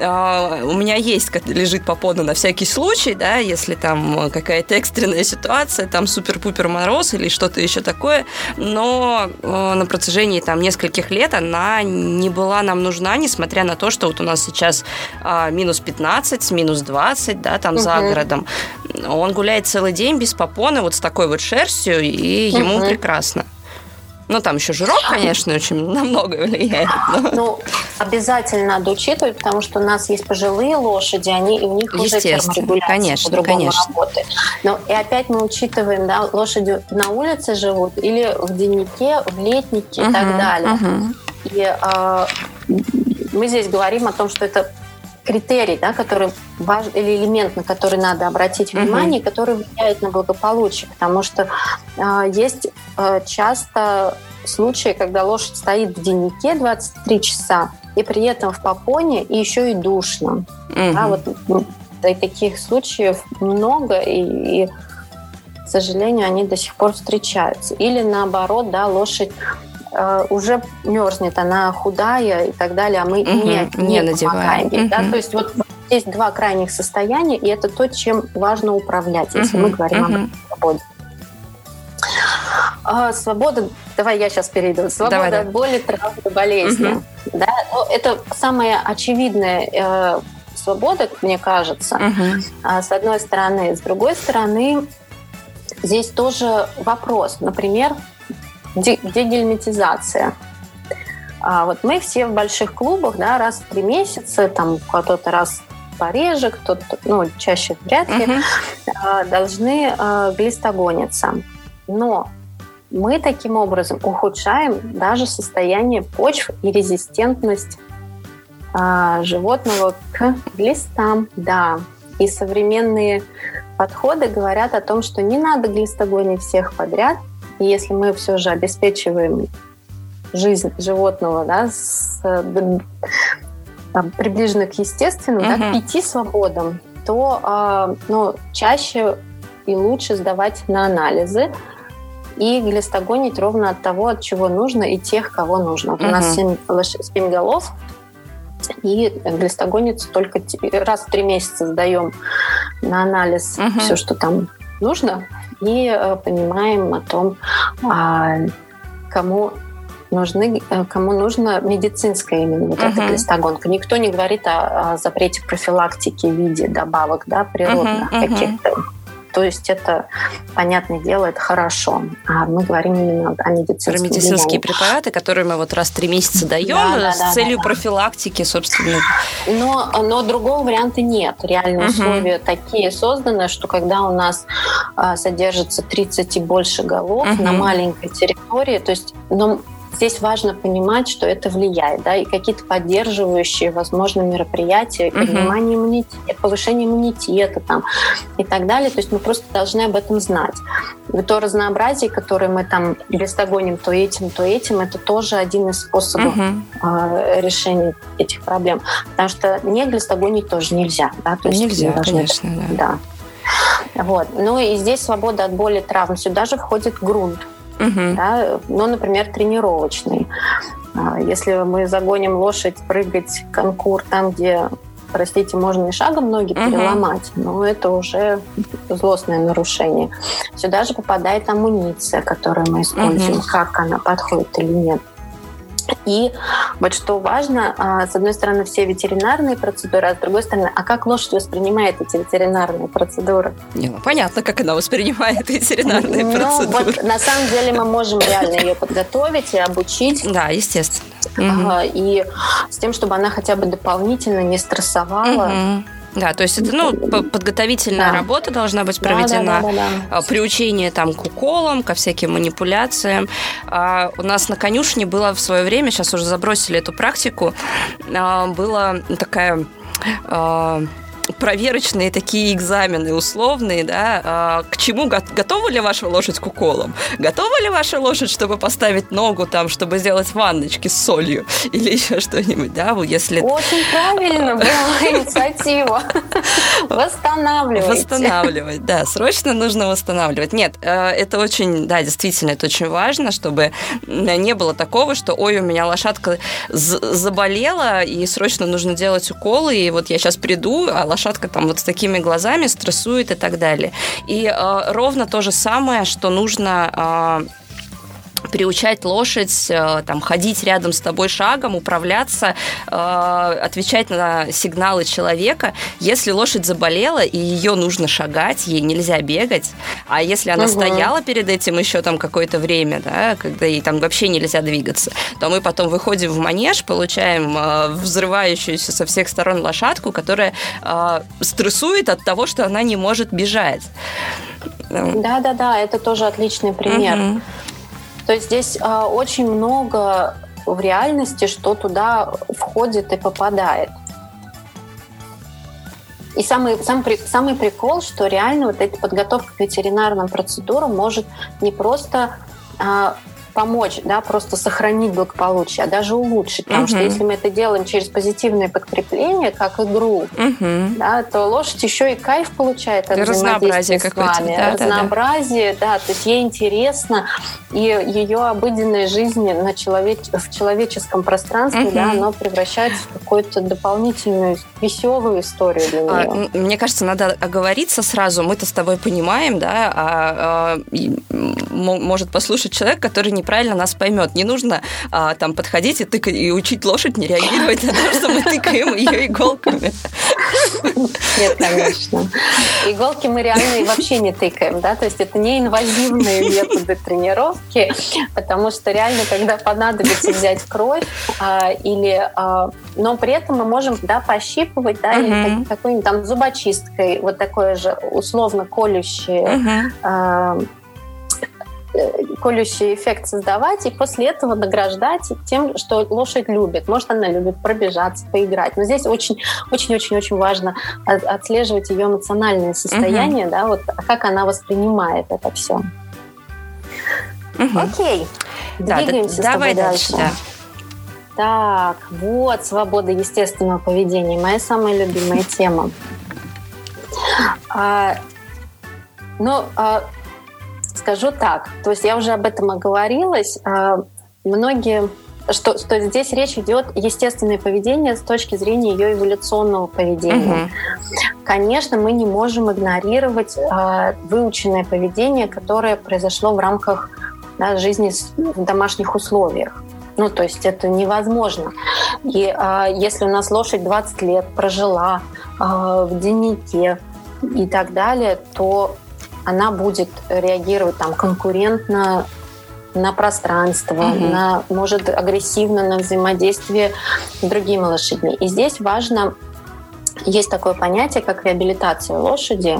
А, у меня есть, лежит попона на всякий случай, да, если там какая-то экстренная ситуация, там супер-пупер мороз или что-то еще такое, но э, на протяжении там нескольких лет она не была нам нужна, несмотря на то, что вот у нас сейчас а, минус 15, минус 20, да, там угу. за городом. Он гуляет целый день без попоны, вот с такой вот шерстью, и угу. ему прекрасно. Ну, там еще жирок, конечно, очень на многое влияет. Но... Ну, обязательно надо учитывать, потому что у нас есть пожилые лошади, они, и у них уже терморегуляция конечно, по-другому конечно. работает. Но и опять мы учитываем, да, лошади на улице живут или в деннике, в летнике угу, и так далее. Угу. И э, мы здесь говорим о том, что это критерий, да, который важ... или элемент, на который надо обратить внимание, uh-huh. который влияет на благополучие, потому что э, есть э, часто случаи, когда лошадь стоит в деннике 23 часа, и при этом в попоне, и еще и душно. Uh-huh. Да, вот ну, и таких случаев много, и, и, к сожалению, они до сих пор встречаются. Или наоборот, да, лошадь уже мерзнет, она худая и так далее, а мы угу, не, не, не надеваем ей. Угу. Да? То есть вот есть два крайних состояния, и это то, чем важно управлять, если угу, мы говорим угу. об свободе. А, свобода, давай я сейчас перейду. Свобода давай, от боли, травм и болезни. Угу. Да? Ну, это самая очевидная э, свобода, мне кажется, угу. а, с одной стороны. С другой стороны, здесь тоже вопрос. Например, дегельмитизация. А вот мы все в больших клубах, да, раз в три месяца, там кто-то раз пореже, кто-то, ну, чаще вряд ли, uh-huh. должны а, глистогониться. Но мы таким образом ухудшаем даже состояние почв и резистентность а, животного к глистам. Да, и современные подходы говорят о том, что не надо глистогонить всех подряд – и если мы все же обеспечиваем жизнь животного да, с, там, приближенно к естественному, угу. да, к пяти свободам, то а, ну, чаще и лучше сдавать на анализы и глистогонить ровно от того, от чего нужно, и тех, кого нужно. Вот угу. у нас 7, 7 голов, и глистогонится только раз в три месяца сдаем на анализ угу. все, что там нужно, и э, понимаем о том, а, кому нужны, э, кому нужно медицинская именно вот uh-huh. эта глистогонка. Никто не говорит о, о запрете профилактики в виде добавок, да, природных uh-huh, uh-huh. каких-то. То есть это, понятное дело, это хорошо. А мы говорим именно о медицинских Про медицинские препараты, которые мы вот раз в три месяца даем да, с да, целью да, профилактики, собственно. Но, но другого варианта нет. Реальные uh-huh. условия такие созданы, что когда у нас а, содержится 30 и больше голов uh-huh. на маленькой территории, то есть но здесь важно понимать, что это влияет, да, и какие-то поддерживающие, возможно, мероприятия, поднимание иммунитета, повышение иммунитета там и так далее. То есть мы просто должны об этом знать. И то разнообразие, которое мы там глистогоним то этим, то этим, это тоже один из способов uh-huh. решения этих проблем. Потому что не глистогонить тоже нельзя. Да? То есть нельзя, конечно, да. да. Вот. Ну и здесь свобода от боли, травм. Сюда же входит грунт угу. да, ну, например, тренировочный. А, если мы загоним лошадь прыгать конкур там, где простите, можно и шагом ноги uh переломать, но это уже злостное нарушение. Сюда же попадает амуниция, которую мы используем, uh как она подходит или нет. И вот что важно, а, с одной стороны, все ветеринарные процедуры, а с другой стороны, а как лошадь воспринимает эти ветеринарные процедуры? Не, ну, понятно, как она воспринимает ветеринарные ну, процедуры. Вот, на самом деле мы можем реально ее подготовить и обучить. Да, естественно. И с тем, чтобы она хотя бы дополнительно не стрессовала. Угу да, то есть это ну, подготовительная да. работа должна быть проведена, да, да, да, да, да. приучение там, к уколам, ко всяким манипуляциям. А, у нас на конюшне было в свое время, сейчас уже забросили эту практику, а, была такая... Проверочные такие экзамены условные, да, а, к чему готова ли ваша лошадь к уколам? Готова ли ваша лошадь, чтобы поставить ногу там, чтобы сделать ванночки с солью или еще что-нибудь, да, если... Очень правильно была инициатива. Восстанавливать. Восстанавливать, да, срочно нужно восстанавливать. Нет, э, это очень, да, действительно, это очень важно, чтобы не было такого, что, ой, у меня лошадка заболела, и срочно нужно делать уколы, и вот я сейчас приду, а лошадка там вот с такими глазами стрессует и так далее. И э, ровно то же самое, что нужно э, приучать лошадь, э, там, ходить рядом с тобой шагом, управляться, э, отвечать на сигналы человека. Если лошадь заболела, и ее нужно шагать, ей нельзя бегать, а если она угу. стояла перед этим еще там какое-то время, да, когда ей там вообще нельзя двигаться, то мы потом выходим в манеж, получаем э, взрывающуюся со всех сторон лошадку, которая стрессует от того, что она не может бежать. Да-да-да, это тоже отличный пример. Угу. То есть здесь э, очень много в реальности, что туда входит и попадает. И самый, самый, самый прикол, что реально вот эта подготовка к ветеринарным процедурам может не просто а, помочь, да, просто сохранить благополучие, а даже улучшить. Потому uh-huh. что если мы это делаем через позитивное подкрепление, как игру, uh-huh. да, то лошадь еще и кайф получает от разнообразие с вами. Да, разнообразие, да, да. да, то есть ей интересно, и ее обыденная жизнь на человеч... в человеческом пространстве, uh-huh. да, оно превращается в какую-то дополнительную веселую историю для нее. А, мне кажется, надо оговориться сразу. Мы-то с тобой понимаем, да, а, а, может послушать человек, который не неправильно нас поймет. Не нужно а, там подходить и тыкать и учить лошадь не реагировать на то, что мы тыкаем ее иголками. Нет, конечно. Иголки мы реально вообще не тыкаем, да, то есть это не инвазивные методы тренировки, потому что реально, когда понадобится взять кровь а, или, а, но при этом мы можем, да, пощипывать, да, или какой-нибудь там зубочисткой, вот такое же условно колющее а, колющий эффект создавать и после этого награждать тем, что лошадь любит. Может, она любит пробежаться, поиграть. Но здесь очень-очень-очень важно отслеживать ее эмоциональное состояние, угу. да, вот как она воспринимает это все. Угу. Окей, да, двигаемся да, с тобой давай дальше. дальше да. Так, вот свобода естественного поведения, моя самая любимая тема. А, ну, а, Скажу так, то есть я уже об этом оговорилась. А, многие что, что здесь речь идет естественное поведение с точки зрения ее эволюционного поведения. Угу. Конечно, мы не можем игнорировать э, выученное поведение, которое произошло в рамках да, жизни в домашних условиях. Ну, то есть это невозможно. И а, если у нас лошадь 20 лет прожила а, в деннике и так далее, то она будет реагировать там конкурентно на пространство, mm-hmm. на, может агрессивно на взаимодействие с другими лошадьми. И здесь важно, есть такое понятие, как реабилитация лошади.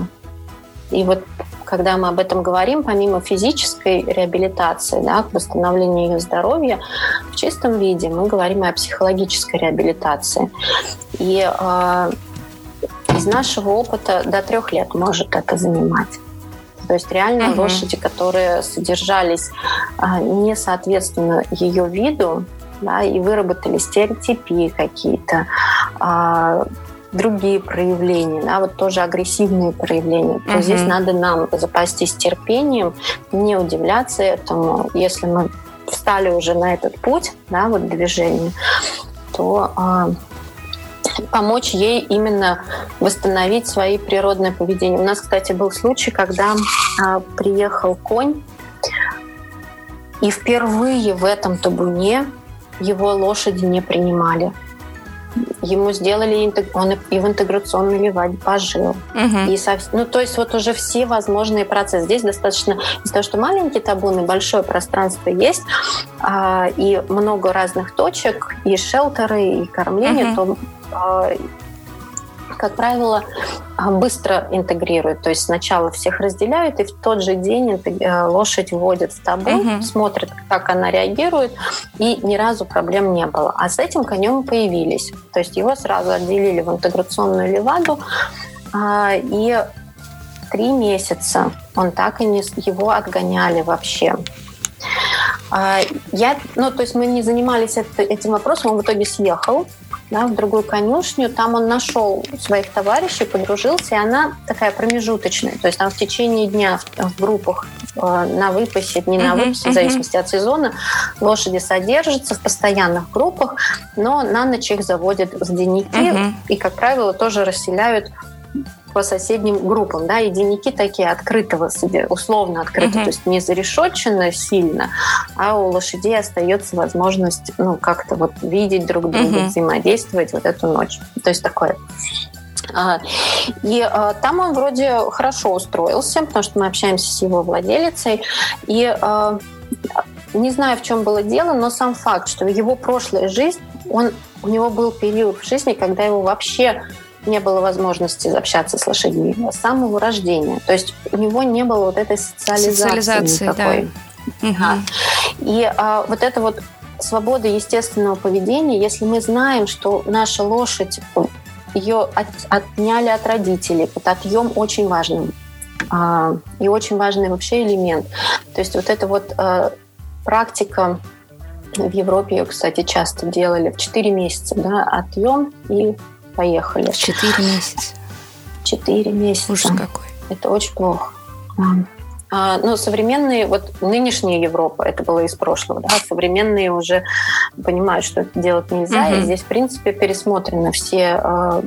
И вот когда мы об этом говорим, помимо физической реабилитации, да, к восстановлению ее здоровья, в чистом виде мы говорим и о психологической реабилитации. И э, из нашего опыта до трех лет может это занимать. То есть реально угу. лошади, которые содержались а, не соответственно ее виду, да, и выработали стереотипии какие-то, а, другие проявления, да, вот тоже агрессивные проявления, то uh здесь надо нам запастись терпением, не удивляться этому. Если мы встали уже на этот путь, да, вот движения, то а, помочь ей именно восстановить свои природное поведение. У нас, кстати, был случай, когда а, приехал конь, и впервые в этом табуне его лошади не принимали. Ему сделали, он и в интеграционной ливаде пожил. Угу. И со, ну, то есть вот уже все возможные процессы. Здесь достаточно, из-за того, что маленький табун и большое пространство есть, а, и много разных точек, и шелтеры, и кормление, угу. то как правило, а, быстро интегрируют. То есть сначала всех разделяют, и в тот же день э, лошадь вводят в табун, угу. смотрят, как она реагирует, и ни разу проблем не было. А с этим конем появились. То есть его сразу отделили в интеграционную леваду, а, и три месяца он так и не его отгоняли вообще. Я, ну, то есть мы не занимались этим вопросом, он в итоге съехал, да, в другую конюшню. Там он нашел своих товарищей, подружился, и она такая промежуточная. То есть там в течение дня в группах э, на выпасе, не на выпасе, в зависимости от сезона, лошади содержатся в постоянных группах, но на ночь их заводят в денники и, как правило, тоже расселяют по соседним группам, да, и дневники такие открытого, условно открытого, uh-huh. то есть не зарешетчено сильно, а у лошадей остается возможность, ну, как-то вот видеть друг друга, uh-huh. взаимодействовать вот эту ночь. То есть такое а, и а, там он вроде хорошо устроился, потому что мы общаемся с его владелицей. И а, не знаю, в чем было дело, но сам факт, что его прошлая жизнь, он, у него был период в жизни, когда его вообще не было возможности общаться с лошадьми с самого рождения. То есть у него не было вот этой социализации, социализации никакой. Да. Угу. И а, вот это вот свобода естественного поведения, если мы знаем, что наша лошадь, ее от, отняли от родителей, вот отъем очень важный. А, и очень важный вообще элемент. То есть вот эта вот а, практика в Европе ее, кстати, часто делали в 4 месяца, да, отъем и поехали. Четыре месяца. Четыре месяца. Ужас какой. Это очень плохо. А, ну, современные, вот нынешняя Европа, это было из прошлого, да, современные уже понимают, что это делать нельзя, угу. и здесь, в принципе, пересмотрены все а,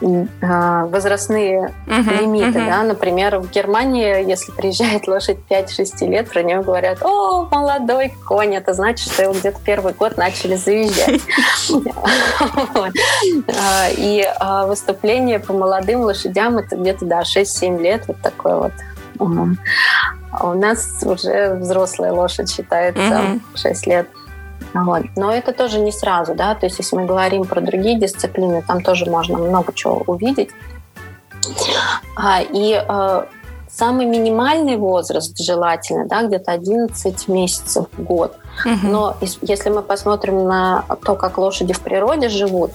возрастные uh-huh, лимиты. Uh-huh. Да? Например, в Германии, если приезжает лошадь 5-6 лет, про нее говорят, о, молодой конь, это значит, что его где-то первый год начали заезжать. А, и а, выступление по молодым лошадям это где-то, да, 6-7 лет, вот такое вот. У нас уже взрослая лошадь считается 6 лет. Вот. Но это тоже не сразу, да, то есть если мы говорим про другие дисциплины, там тоже можно много чего увидеть. А, и э, самый минимальный возраст желательно, да, где-то 11 месяцев в год. Угу. Но если мы посмотрим на то, как лошади в природе живут,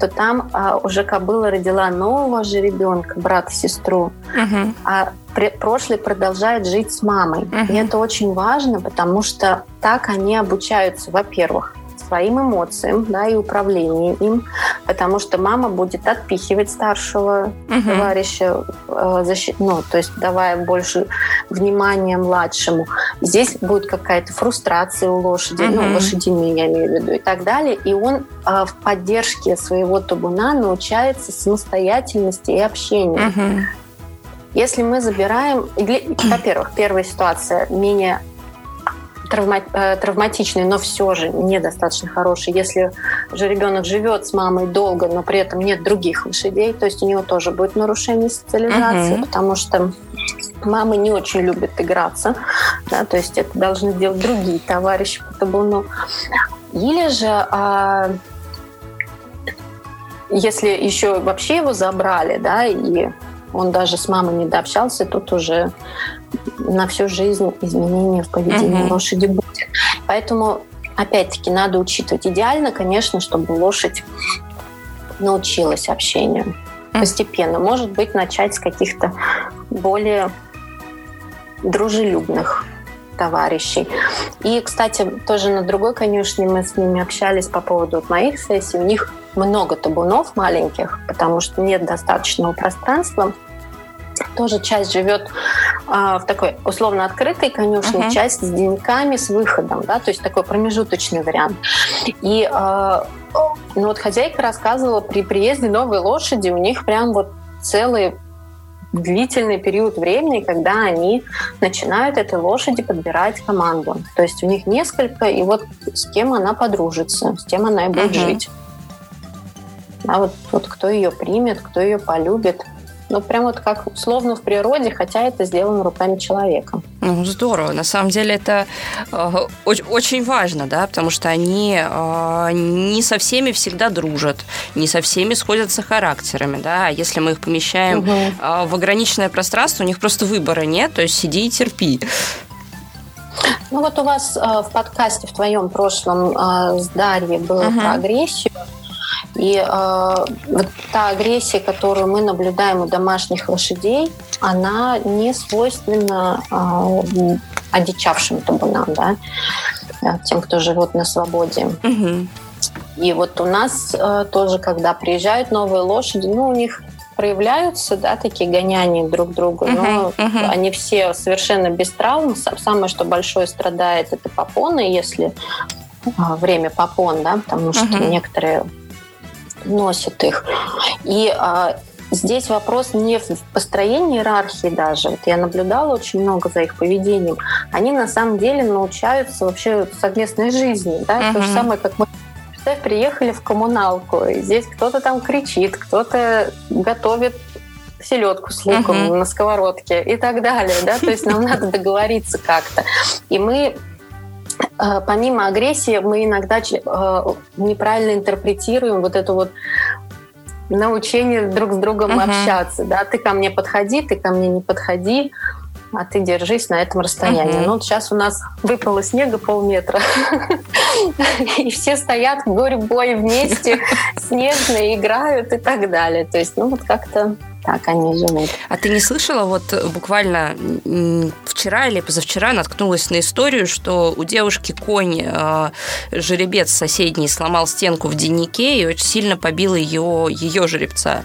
то там а, уже кобыла родила нового же ребенка, брата, сестру, угу. а прошлый продолжает жить с мамой. Угу. И это очень важно, потому что так они обучаются, во-первых, своим эмоциям, да, и управлению им, потому что мама будет отпихивать старшего угу. товарища, э, защит, ну, то есть давая больше внимания младшему. Здесь будет какая-то фрустрация у лошади, угу. ну, лошадиные я имею в виду, и так далее. И он э, в поддержке своего табуна научается самостоятельности и общению. Угу. Если мы забираем, во-первых, первая ситуация менее травма, э, травматичный, но все же недостаточно хороший. Если же ребенок живет с мамой долго, но при этом нет других лошадей, то есть у него тоже будет нарушение социализации, угу. потому что мамы не очень любят играться, да, то есть это должны делать другие товарищи по табуну. Или же а, если еще вообще его забрали, да, и он даже с мамой не дообщался, тут уже на всю жизнь изменения в поведении угу. лошади будет. Поэтому, опять-таки, надо учитывать. Идеально, конечно, чтобы лошадь научилась общению постепенно. Может быть, начать с каких-то более дружелюбных товарищей. И, кстати, тоже на другой конюшне мы с ними общались по поводу вот моих сессий. У них много табунов маленьких, потому что нет достаточного пространства. Тоже часть живет а, в такой условно открытой конюшне, uh-huh. часть с деньками, с выходом, да, то есть такой промежуточный вариант. И а, ну вот хозяйка рассказывала, при приезде новой лошади у них прям вот целый длительный период времени, когда они начинают этой лошади подбирать команду. То есть у них несколько, и вот с кем она подружится, с кем она и будет uh-huh. жить. А вот, вот кто ее примет, кто ее полюбит. Ну, прям вот как условно в природе, хотя это сделано руками человека. Ну, здорово. На самом деле это э, очень важно, да, потому что они э, не со всеми всегда дружат, не со всеми сходятся характерами, да. А если мы их помещаем угу. э, в ограниченное пространство, у них просто выбора нет, то есть сиди и терпи. Ну вот у вас э, в подкасте в твоем прошлом э, с Дарьей было uh про агрессию. И э, вот та агрессия, которую мы наблюдаем у домашних лошадей, она не свойственна э, одичавшим табунам, да, э, тем, кто живет на свободе. Угу. И вот у нас э, тоже, когда приезжают новые лошади, ну, у них проявляются, да, такие гоняния друг к другу, uh-huh, но uh-huh. они все совершенно без травм. Самое, что большое страдает, это попоны, если а, время попон, да, потому что uh-huh. некоторые носит их. И а, здесь вопрос не в построении иерархии даже. Вот я наблюдала очень много за их поведением. Они на самом деле научаются вообще совместной жизни. Да? Uh-huh. То же самое, как мы Представь, приехали в коммуналку, и здесь кто-то там кричит, кто-то готовит селедку с луком uh-huh. на сковородке и так далее, да, то есть нам надо договориться как-то. И мы помимо агрессии мы иногда э, неправильно интерпретируем вот это вот научение друг с другом uh-huh. общаться. Да? Ты ко мне подходи, ты ко мне не подходи, а ты держись на этом расстоянии. Uh-huh. Ну, вот сейчас у нас выпало снега полметра, и все стоят в горе-бой вместе, снежно играют и так далее. То есть, ну, вот как-то так они живут. А ты не слышала, вот буквально вчера или позавчера наткнулась на историю, что у девушки конь, э, жеребец соседний сломал стенку в деннике и очень сильно побил ее, ее жеребца.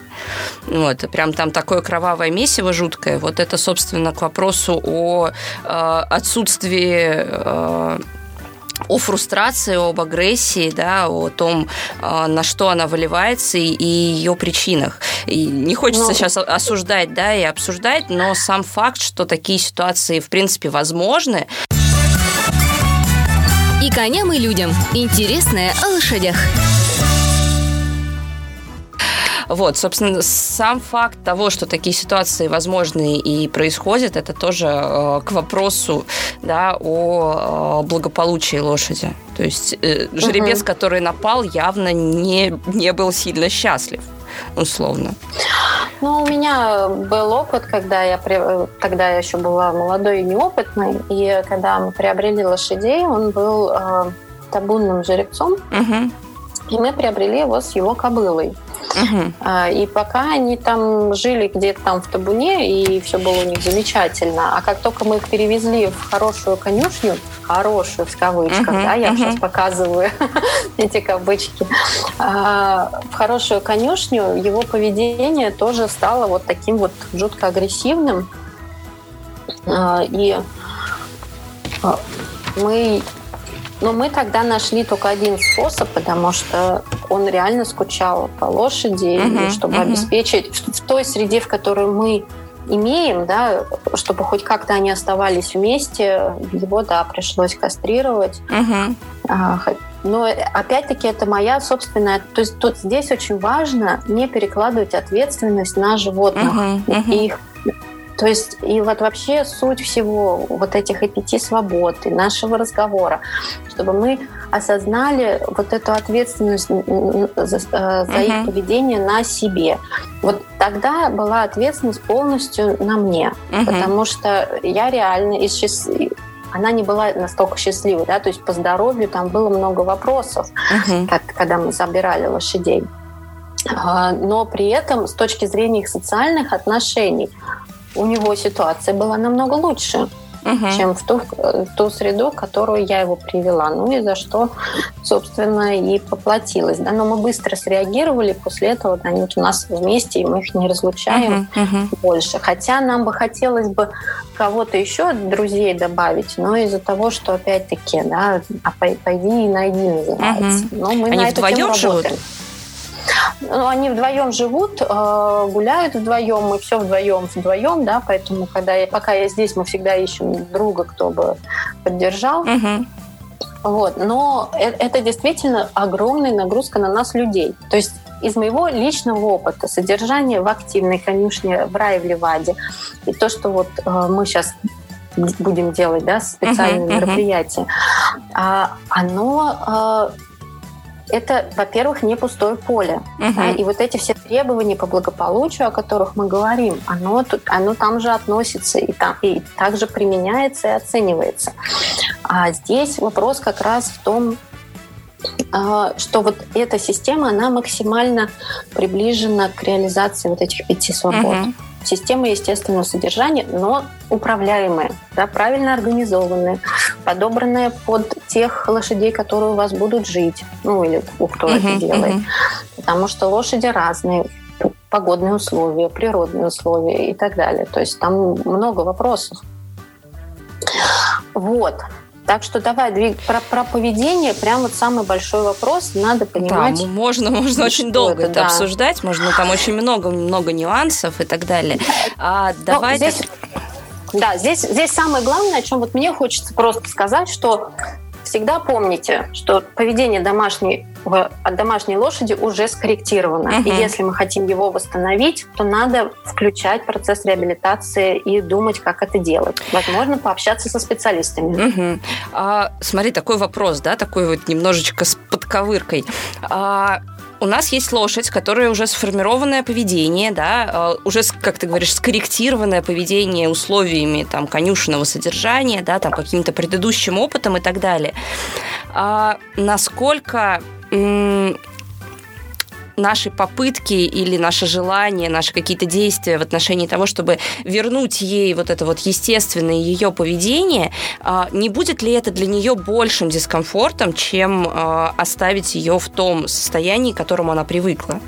Вот, прям там такое кровавое месиво жуткое. Вот это, собственно, к вопросу о э, отсутствии э, о фрустрации, об агрессии, да, о том, а, на что она выливается и ее причинах. И не хочется но... Ну, сейчас осуждать, да, и обсуждать, но сам факт, что такие ситуации, в принципе, возможны. И коням, и людям. Интересное о лошадях. Вот, собственно, сам факт того, что такие ситуации возможны и происходят, это тоже э, к вопросу да, о э, благополучии лошади. То есть э, жеребец, угу. который напал, явно не, не был сильно счастлив условно. Ну, у меня был опыт, когда я тогда я еще была молодой и неопытной, и когда мы приобрели лошадей, он был э, табунным жеребцом, угу. И мы приобрели его с его кобылой. Угу. И пока они там жили где-то там в табуне, и все было у них замечательно. А как только мы их перевезли в хорошую конюшню, хорошую в кавычках, угу, да, я угу. сейчас показываю эти кавычки, а, в хорошую конюшню его поведение тоже стало вот таким вот жутко агрессивным. А, и мы но мы тогда нашли только один способ, потому что он реально скучал по лошади, uh-huh, чтобы uh-huh. обеспечить в, той среде, в которой мы имеем, да, чтобы хоть как-то они оставались вместе, его, да, пришлось кастрировать. Угу. Но опять-таки это моя собственная... То есть тут здесь очень важно не перекладывать ответственность на животных uh-huh, uh-huh. и их то есть, и вот вообще суть всего вот этих и пяти свобод, и нашего разговора, чтобы мы осознали вот эту ответственность за, за uh-huh. их поведение на себе. Вот тогда была ответственность полностью на мне, uh-huh. потому что я реально из она не была настолько счастливой, да, то есть по здоровью там было много вопросов, uh-huh. как, когда мы забирали лошадей. А, но при этом с точки зрения их социальных отношений у него ситуация была намного лучше угу. чем в ту, в ту среду, которую я его привела. Ну и за что, собственно, и поплатилась. Да? Но мы быстро среагировали, после этого они вот у нас вместе, и мы их не разлучаем угу, угу. больше. Хотя нам бы хотелось бы кого-то еще друзей добавить, но из-за того, что опять-таки, да, а пойди и найди называется. Угу. Но мы они на вдвоем живут? работаем. Ну, они вдвоем живут, э, гуляют вдвоем, мы все вдвоем, вдвоем, да, поэтому когда я, пока я здесь, мы всегда ищем друга, кто бы поддержал. Угу. Вот. Но это, это действительно огромная нагрузка на нас, людей. То есть из моего личного опыта содержание в активной конюшне в рае в Ливаде и то, что вот э, мы сейчас будем делать, да, специальные uh-huh, мероприятия, uh-huh. оно э, это, во-первых, не пустое поле. Угу. Да, и вот эти все требования по благополучию, о которых мы говорим, оно, тут, оно там же относится и, там, и также применяется и оценивается. А здесь вопрос как раз в том, а, что вот эта система, она максимально приближена к реализации вот этих пяти свобод. Угу система естественного содержания, но управляемая, да, правильно организованная, подобранная под тех лошадей, которые у вас будут жить, ну или у кто uh-huh, это делает. Uh-huh. Потому что лошади разные, погодные условия, природные условия и так далее. То есть там много вопросов. Вот. Так что давай двиг... про, про поведение прям вот самый большой вопрос. Надо понимать. Да, можно, можно очень долго это, это да. обсуждать. Можно там очень много, много нюансов и так далее. А, ну, давай. здесь, да, здесь, здесь самое главное, о чем вот мне хочется просто сказать, что всегда помните, что поведение домашней, от домашней лошади уже скорректировано. Uh-huh. И если мы хотим его восстановить, то надо включать процесс реабилитации и думать, как это делать. Возможно, пообщаться со специалистами. Uh-huh. А, смотри, такой вопрос, да, такой вот немножечко с подковыркой. А, у нас есть лошадь, которая уже сформированное поведение, да, э, уже, как ты говоришь, скорректированное поведение условиями там конюшенного содержания, да, там каким-то предыдущим опытом и так далее. А насколько наши попытки или наше желание, наши какие-то действия в отношении того, чтобы вернуть ей вот это вот естественное ее поведение, а, не будет ли это для нее большим дискомфортом, чем а, оставить ее в том состоянии, к которому она привыкла?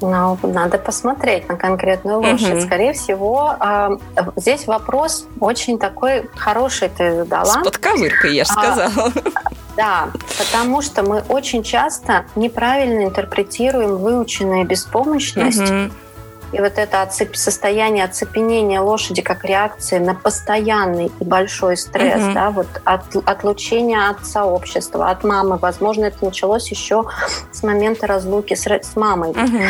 Ну, надо посмотреть на конкретную лошадь. Угу. Скорее всего, э, здесь вопрос очень такой хороший ты задала. С подковыркой, я же сказала. А, да, потому что мы очень часто неправильно интерпретируем выученную беспомощность. Угу. И вот это отцеп... состояние оцепенения лошади как реакции на постоянный и большой стресс, угу. да, вот от, отлучения от сообщества, от мамы. Возможно, это началось еще с момента разлуки с, с мамой. Угу.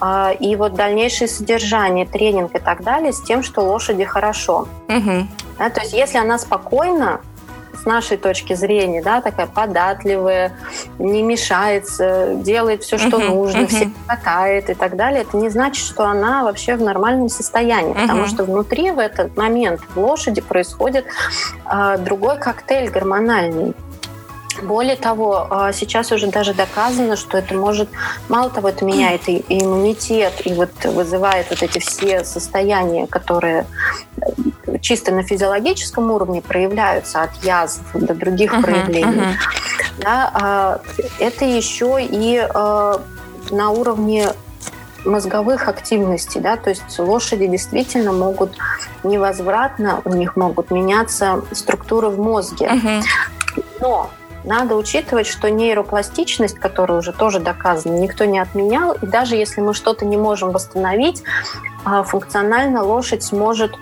А, и вот дальнейшее содержание, тренинг и так далее с тем, что лошади хорошо. Угу. Да, то есть если она спокойна, с нашей точки зрения, да, такая податливая, не мешается, делает все, что uh-huh, нужно, uh-huh. всех катает и так далее, это не значит, что она вообще в нормальном состоянии, uh-huh. потому что внутри в этот момент в лошади происходит э, другой коктейль гормональный. Более того, а, сейчас уже даже доказано, что это может, мало того, это меняет и иммунитет, и вот вызывает вот эти все состояния, которые э, чисто на физиологическом уровне проявляются от язв до других uh-huh, проявлений. Uh-huh. Да, а, это еще и а, на уровне мозговых активностей, да, то есть лошади действительно могут невозвратно, у них могут меняться структуры в мозге. Uh-huh. Но надо учитывать, что нейропластичность, которая уже тоже доказана, никто не отменял, и даже если мы что-то не можем восстановить, а, функционально лошадь сможет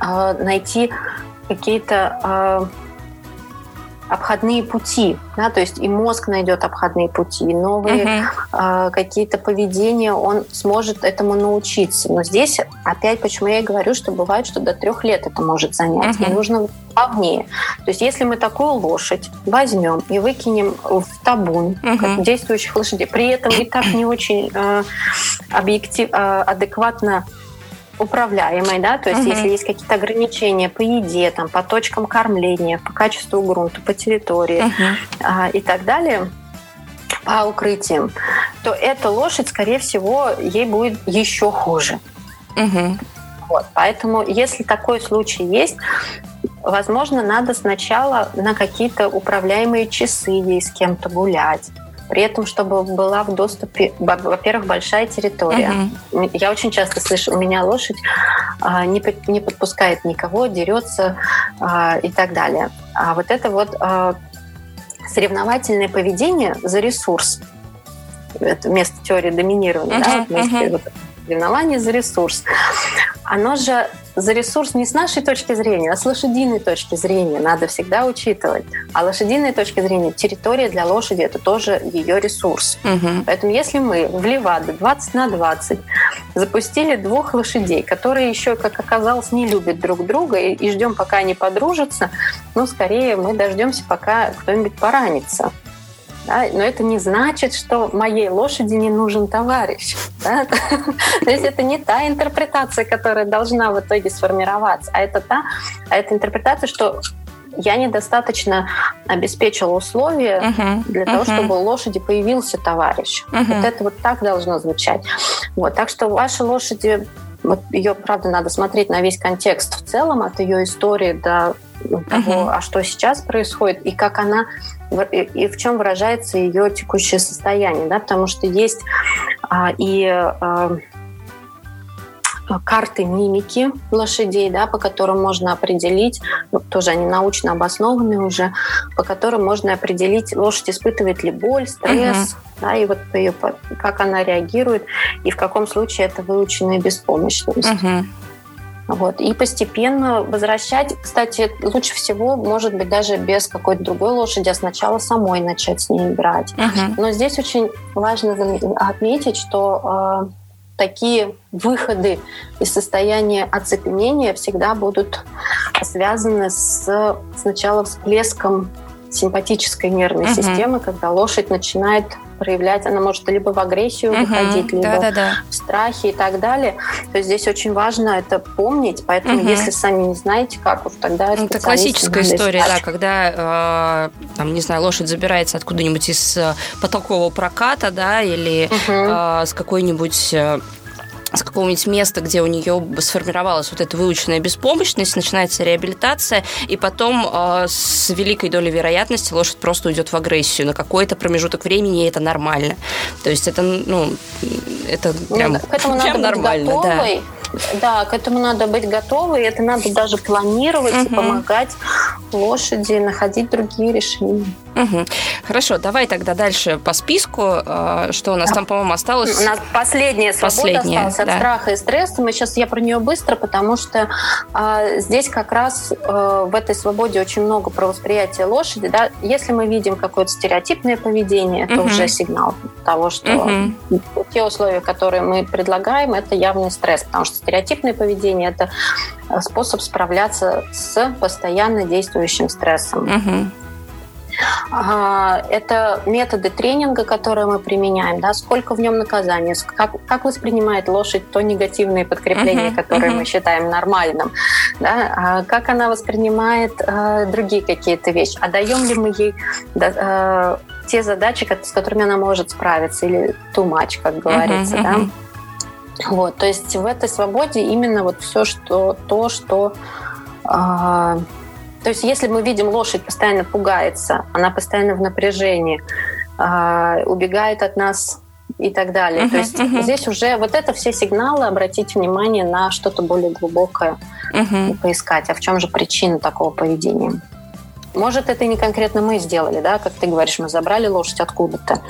а, найти какие-то а, обходные пути, да, то есть и мозг найдет обходные пути, и новые uh-huh. э, какие-то поведения, он сможет этому научиться. Но здесь опять, почему я и говорю, что бывает, что до трех лет это может занять, uh-huh. и нужно плавнее. То есть если мы такую лошадь возьмем и выкинем в табун uh-huh. действующих лошадей, при этом и так не очень э, объектив, э, адекватно управляемой, да, то есть угу. если есть какие-то ограничения по еде, там, по точкам кормления, по качеству грунта, по территории угу. а, и так далее, по укрытиям, то эта лошадь, скорее всего, ей будет еще хуже. Угу. Вот, поэтому, если такой случай есть, возможно, надо сначала на какие-то управляемые часы ей с кем-то гулять при этом, чтобы была в доступе, во-первых, большая территория. Uh-huh. Я очень часто слышу, у меня лошадь а, не, не подпускает никого, дерется а, и так далее. А вот это вот а, соревновательное поведение за ресурс, это вместо теории доминирования, uh-huh, да, вместе uh-huh. вот, соревнования за ресурс, оно же за ресурс не с нашей точки зрения, а с лошадиной точки зрения. Надо всегда учитывать. А лошадиной точки зрения территория для лошади – это тоже ее ресурс. Угу. Поэтому если мы в Леваде 20 на 20 запустили двух лошадей, которые еще, как оказалось, не любят друг друга и, и ждем, пока они подружатся, ну, скорее мы дождемся, пока кто-нибудь поранится. Да? Но это не значит, что моей лошади не нужен товарищ. Да? То есть это не та интерпретация, которая должна в итоге сформироваться, а это та, а это интерпретация, что я недостаточно обеспечила условия uh-huh. для того, uh-huh. чтобы у лошади появился товарищ. Uh-huh. Вот это вот так должно звучать. Вот, так что ваши лошади, вот ее, правда, надо смотреть на весь контекст в целом, от ее истории до того, uh-huh. а что сейчас происходит, и как она и в чем выражается ее текущее состояние, да, потому что есть а, и а, карты мимики лошадей, да, по которым можно определить, ну, тоже они научно обоснованы уже, по которым можно определить, лошадь испытывает ли боль, стресс, uh-huh. да, и вот ее, как она реагирует, и в каком случае это выученная беспомощность. Uh-huh. Вот. И постепенно возвращать, кстати, лучше всего, может быть, даже без какой-то другой лошади, а сначала самой начать с ней играть. Uh-huh. Но здесь очень важно отметить, что э, такие выходы из состояния оцепенения всегда будут связаны с сначала всплеском симпатической нервной uh-huh. системы, когда лошадь начинает проявлять, она может либо в агрессию угу, выходить, либо да, да, да. в страхе и так далее. То есть здесь очень важно это помнить, поэтому угу. если сами не знаете, как уж тогда Это классическая история, искать. да, когда, э, там, не знаю, лошадь забирается откуда-нибудь из э, потолкового проката, да, или угу. э, с какой-нибудь э, с какого-нибудь места, где у нее сформировалась вот эта выученная беспомощность, начинается реабилитация, и потом э, с великой долей вероятности лошадь просто уйдет в агрессию на какой-то промежуток времени, и это нормально. То есть это, ну, это ну прям, ну, к этому прям надо нормально. Быть готовой. Да. Да, к этому надо быть готовой, это надо даже планировать угу. и помогать лошади находить другие решения. Угу. Хорошо, давай тогда дальше по списку. А, что у нас там, по-моему, осталось? У нас последняя свобода последняя, осталась да. от страха и стресса. Мы сейчас я про нее быстро, потому что а, здесь как раз а, в этой свободе очень много про восприятие лошади. Да? Если мы видим какое-то стереотипное поведение, это угу. уже сигнал того, что угу. те условия, которые мы предлагаем, это явный стресс, потому что стереотипное поведение это способ справляться с постоянно действующим стрессом. Угу. Это методы тренинга, которые мы применяем, да, сколько в нем наказания, как, как воспринимает лошадь то негативное подкрепление, uh-huh, которое uh-huh. мы считаем нормальным, да, а как она воспринимает э, другие какие-то вещи, а даем ли мы ей э, те задачи, с которыми она может справиться, или too much, как говорится, uh-huh, да. Вот, то есть в этой свободе именно вот все, что то, что э, то есть если мы видим лошадь постоянно пугается, она постоянно в напряжении, э, убегает от нас и так далее. Uh-huh, То есть uh-huh. здесь уже вот это все сигналы, обратить внимание на что-то более глубокое uh-huh. и поискать, а в чем же причина такого поведения. может, это не конкретно мы сделали, да, как ты говоришь, мы забрали лошадь откуда-то.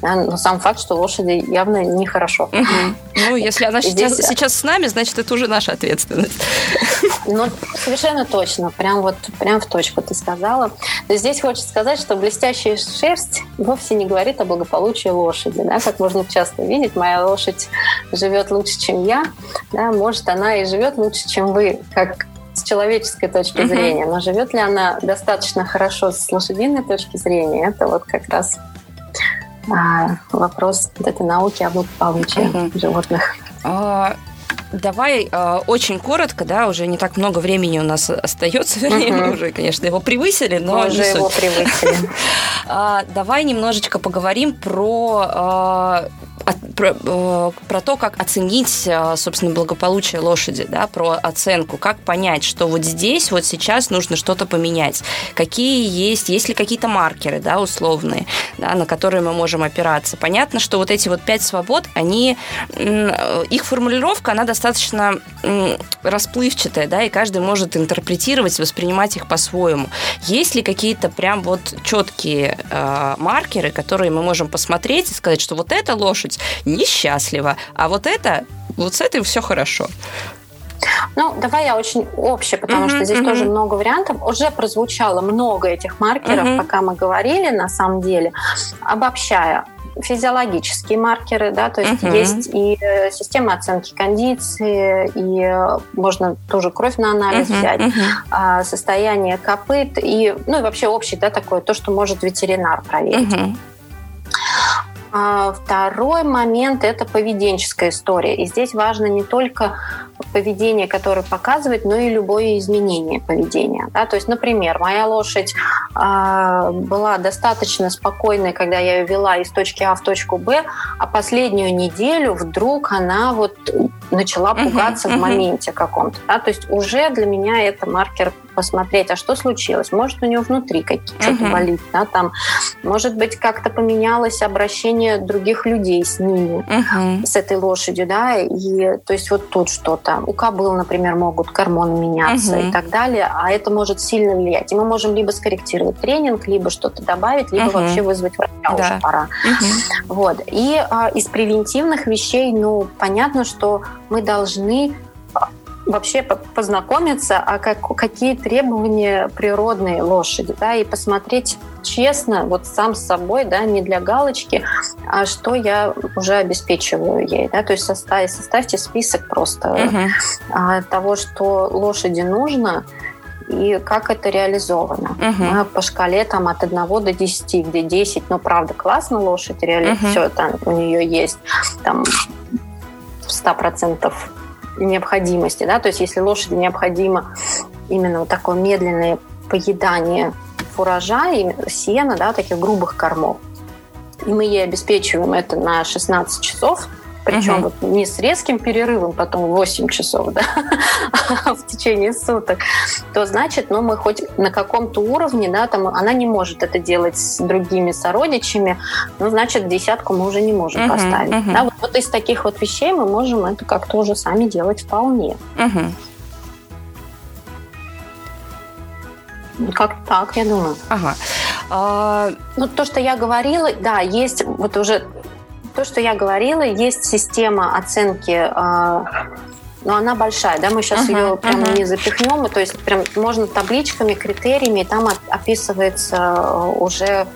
Да, но сам факт, что лошади явно нехорошо. Угу. Ну, если она сейчас, здесь... сейчас с нами, значит, это уже наша ответственность. Ну, совершенно точно. Прям вот, прям в точку ты сказала. Здесь хочется сказать, что блестящая шерсть вовсе не говорит о благополучии лошади. Да? Как можно часто видеть, моя лошадь живет лучше, чем я. Да? Может, она и живет лучше, чем вы, как с человеческой точки зрения, но живет ли она достаточно хорошо с лошадиной точки зрения, это вот как раз а, вопрос вот этой науки об благополучии животных. Давай э, очень коротко, да, уже не так много времени у нас остается, вернее, мы уже, конечно, его превысили, но мы уже его превысили. А, давай немножечко поговорим про про, э, про то, как оценить, э, собственно, благополучие лошади, да, про оценку, как понять, что вот здесь, вот сейчас нужно что-то поменять, какие есть, есть ли какие-то маркеры, да, условные, да, на которые мы можем опираться. Понятно, что вот эти вот пять свобод, они, их формулировка, она достаточно расплывчатая, да, и каждый может интерпретировать, воспринимать их по-своему. Есть ли какие-то прям вот четкие э, маркеры, которые мы можем посмотреть и сказать, что вот эта лошадь несчастлива, а вот это, вот с этим все хорошо. Ну, давай я очень общее, потому uh-huh, что здесь uh-huh. тоже много вариантов. Уже прозвучало много этих маркеров, uh-huh. пока мы говорили, на самом деле. Обобщая, физиологические маркеры, да, то есть uh-huh. есть и э, система оценки кондиции, и э, можно тоже кровь на анализ uh-huh, взять, uh-huh. состояние копыт и, ну и вообще общий, да, такое, то, что может ветеринар проверить. Uh-huh. А второй момент – это поведенческая история. И здесь важно не только поведение, которое показывает, но и любое изменение поведения. Да? То есть, например, моя лошадь э, была достаточно спокойной, когда я ее вела из точки А в точку Б, а последнюю неделю вдруг она вот начала пугаться uh-huh, в моменте каком-то. Да? То есть уже для меня это маркер посмотреть, а что случилось. Может, у нее внутри что-то uh-huh. болит, да, там, может быть, как-то поменялось обращение других людей с ними, uh-huh. с этой лошадью, да, и то есть вот тут что-то. У кобыл, например, могут гормоны меняться uh-huh. и так далее, а это может сильно влиять. И мы можем либо скорректировать тренинг, либо что-то добавить, либо uh-huh. вообще вызвать врача да. уже пора. Uh-huh. Вот. И а, из превентивных вещей, ну, понятно, что мы должны вообще познакомиться, а как, какие требования природные лошади, да, и посмотреть честно, вот сам с собой, да, не для галочки, а что я уже обеспечиваю ей, да, то есть составь, составьте список просто uh-huh. того, что лошади нужно, и как это реализовано. Uh-huh. По шкале там от 1 до 10, где 10, ну, правда, классно лошадь, реально uh-huh. все там у нее есть, там, 100% необходимости. Да? То есть если лошади необходимо именно вот такое медленное поедание фуража и сена, да, таких грубых кормов, и мы ей обеспечиваем это на 16 часов, причем угу. вот не с резким перерывом, потом 8 часов, да, в течение суток, то значит, ну, мы хоть на каком-то уровне, да, там она не может это делать с другими сородичами, ну, значит, десятку мы уже не можем угу, поставить. Угу. Да, вот, вот из таких вот вещей мы можем это как-то уже сами делать вполне. Угу. Как так, я думаю. Ага. А... Ну, то, что я говорила, да, есть вот уже то, что я говорила, есть система оценки а, но она большая, да, мы сейчас uh-huh, ее прям uh-huh. не запихнем, то есть прям можно табличками, критериями, и там описывается э, уже,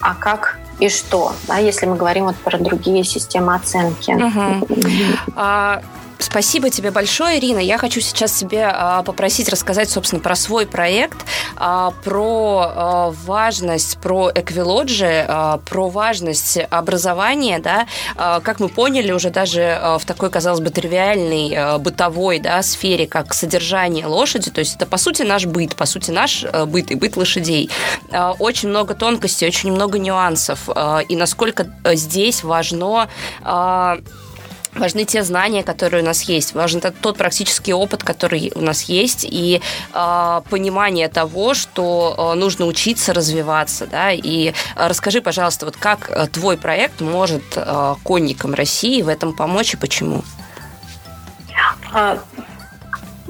а как и что, да, если мы говорим вот про другие системы оценки. Uh-huh. Спасибо тебе большое, Ирина. Я хочу сейчас тебе а, попросить рассказать, собственно, про свой проект, а, про а, важность, про эквилоджи, про важность образования, да, как мы поняли уже даже в такой, казалось бы, тривиальной бытовой да, сфере, как содержание лошади, то есть это, по сути, наш быт, по сути, наш быт и быт лошадей. Очень много тонкостей, очень много нюансов, и насколько здесь важно важны те знания, которые у нас есть, важен тот практический опыт, который у нас есть, и э, понимание того, что э, нужно учиться развиваться, да, и э, расскажи, пожалуйста, вот как э, твой проект может э, конникам России в этом помочь и почему?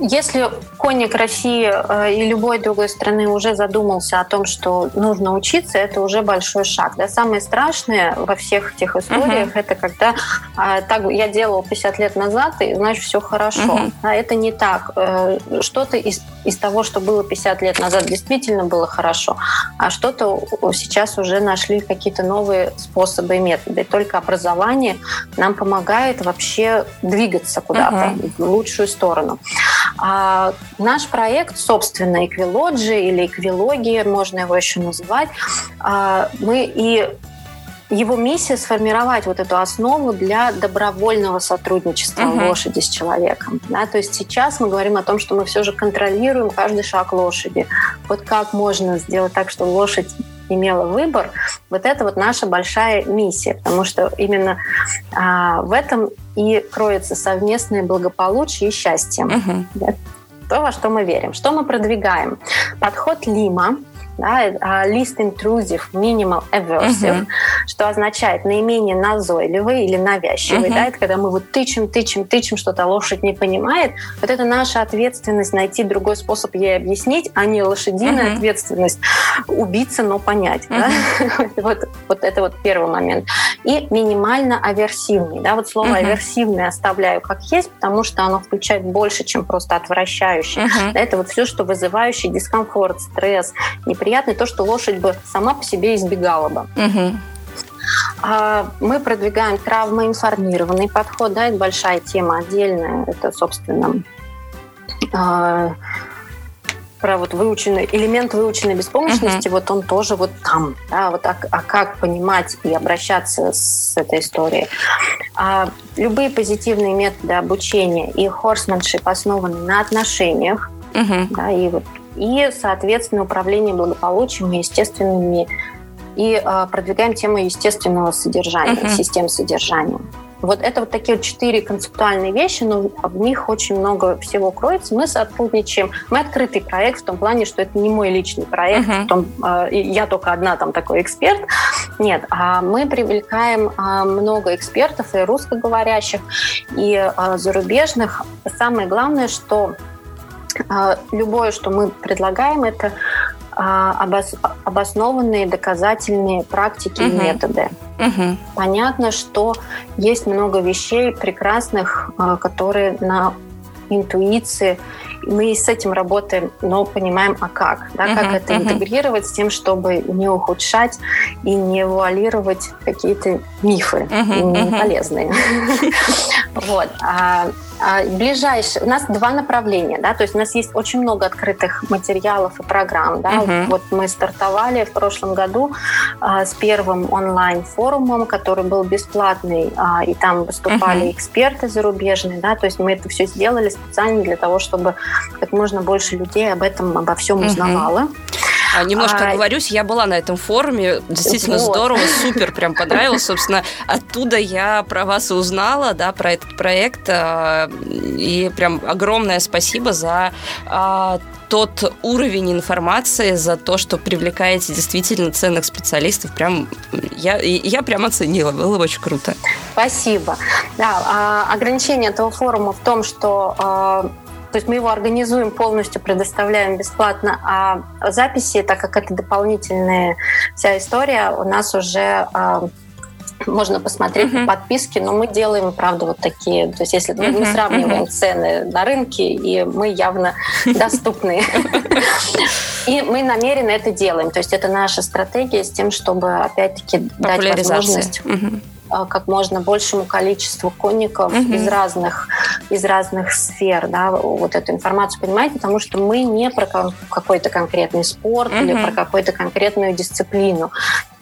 А, Если конник России э, и любой другой страны уже задумался о том, что нужно учиться, это уже большой шаг. Да? Самое страшное во всех этих историях uh-huh. это когда э, так я делал 50 лет назад, и значит все хорошо. Uh-huh. А это не так. Э, что-то из, из того, что было 50 лет назад, действительно было хорошо, а что-то сейчас уже нашли какие-то новые способы и методы. И только образование нам помогает вообще двигаться куда-то uh-huh. в лучшую сторону. А наш проект, собственно, Эквилоджи или Эквилогия, можно его еще называть, а, мы и его миссия сформировать вот эту основу для добровольного сотрудничества uh-huh. лошади с человеком. Да? То есть сейчас мы говорим о том, что мы все же контролируем каждый шаг лошади. Вот как можно сделать так, чтобы лошадь имела выбор, вот это вот наша большая миссия, потому что именно а, в этом и кроется совместное благополучие и счастье. Uh-huh. Да? То, во что мы верим. Что мы продвигаем? Подход Лима, да, least intrusive, minimal aversive, uh-huh. что означает наименее назойливый или навязчивый. Uh-huh. Да, это когда мы вот тычем, тычем, тычем, что-то лошадь не понимает. Вот это наша ответственность найти другой способ ей объяснить, а не лошадиная uh-huh. ответственность убиться, но понять. Uh-huh. Да? вот, вот это вот первый момент. И минимально аверсивный. Да, вот слово uh-huh. аверсивный оставляю как есть, потому что оно включает больше, чем просто отвращающий. Uh-huh. Да, это вот все, что вызывающий дискомфорт, стресс, неприятность неприятно то, что лошадь бы сама по себе избегала бы. Угу. Мы продвигаем травмоинформированный подход, да, это большая тема отдельная, это, собственно, а, про вот выученный элемент выученной беспомощности, uh-huh. вот он тоже вот там, да, вот а, а как понимать и обращаться с этой историей. А, любые позитивные методы обучения и хорсменшип основаны на отношениях, uh-huh. да, и вот и, соответственно, управление благополучием и естественными и э, продвигаем тему естественного содержания, uh-huh. систем содержания. Вот это вот такие вот четыре концептуальные вещи, но в них очень много всего кроется. Мы сотрудничаем. Мы открытый проект в том плане, что это не мой личный проект, uh-huh. в том, э, я только одна там такой эксперт. Нет, а мы привлекаем э, много экспертов и русскоговорящих, и э, зарубежных. Самое главное, что любое, что мы предлагаем, это а, обоснованные доказательные практики угу. и методы. Угу. Понятно, что есть много вещей прекрасных, а, которые на интуиции. Мы с этим работаем, но понимаем, а как, да, uh-huh, как это uh-huh. интегрировать с тем, чтобы не ухудшать и не вуалировать какие-то мифы uh-huh, неполезные. Вот. А, ближайшие, у нас два направления, да, то есть у нас есть очень много открытых материалов и программ, да, uh-huh. вот мы стартовали в прошлом году а, с первым онлайн-форумом, который был бесплатный, а, и там выступали uh-huh. эксперты зарубежные, да, то есть мы это все сделали специально для того, чтобы как можно больше людей об этом, обо всем узнавало. Uh-huh. А, немножко а, оговорюсь, я была на этом форуме, действительно вот. здорово, супер, прям понравилось. Собственно, оттуда я про вас и узнала, да, про этот проект. А, и прям огромное спасибо за а, тот уровень информации, за то, что привлекаете действительно ценных специалистов. Прям я, я прям оценила, было очень круто. Спасибо. Да, ограничение этого форума в том, что то есть мы его организуем полностью, предоставляем бесплатно, а записи, так как это дополнительная вся история, у нас уже а, можно посмотреть uh-huh. подписки, но мы делаем, правда, вот такие. То есть если uh-huh. мы сравниваем uh-huh. цены на рынке, и мы явно доступны. И мы намеренно это делаем. То есть это наша стратегия с тем, чтобы, опять-таки, дать возможность как можно большему количеству конников угу. из разных из разных сфер, да, вот эту информацию понимать, потому что мы не про какой-то конкретный спорт угу. или про какую-то конкретную дисциплину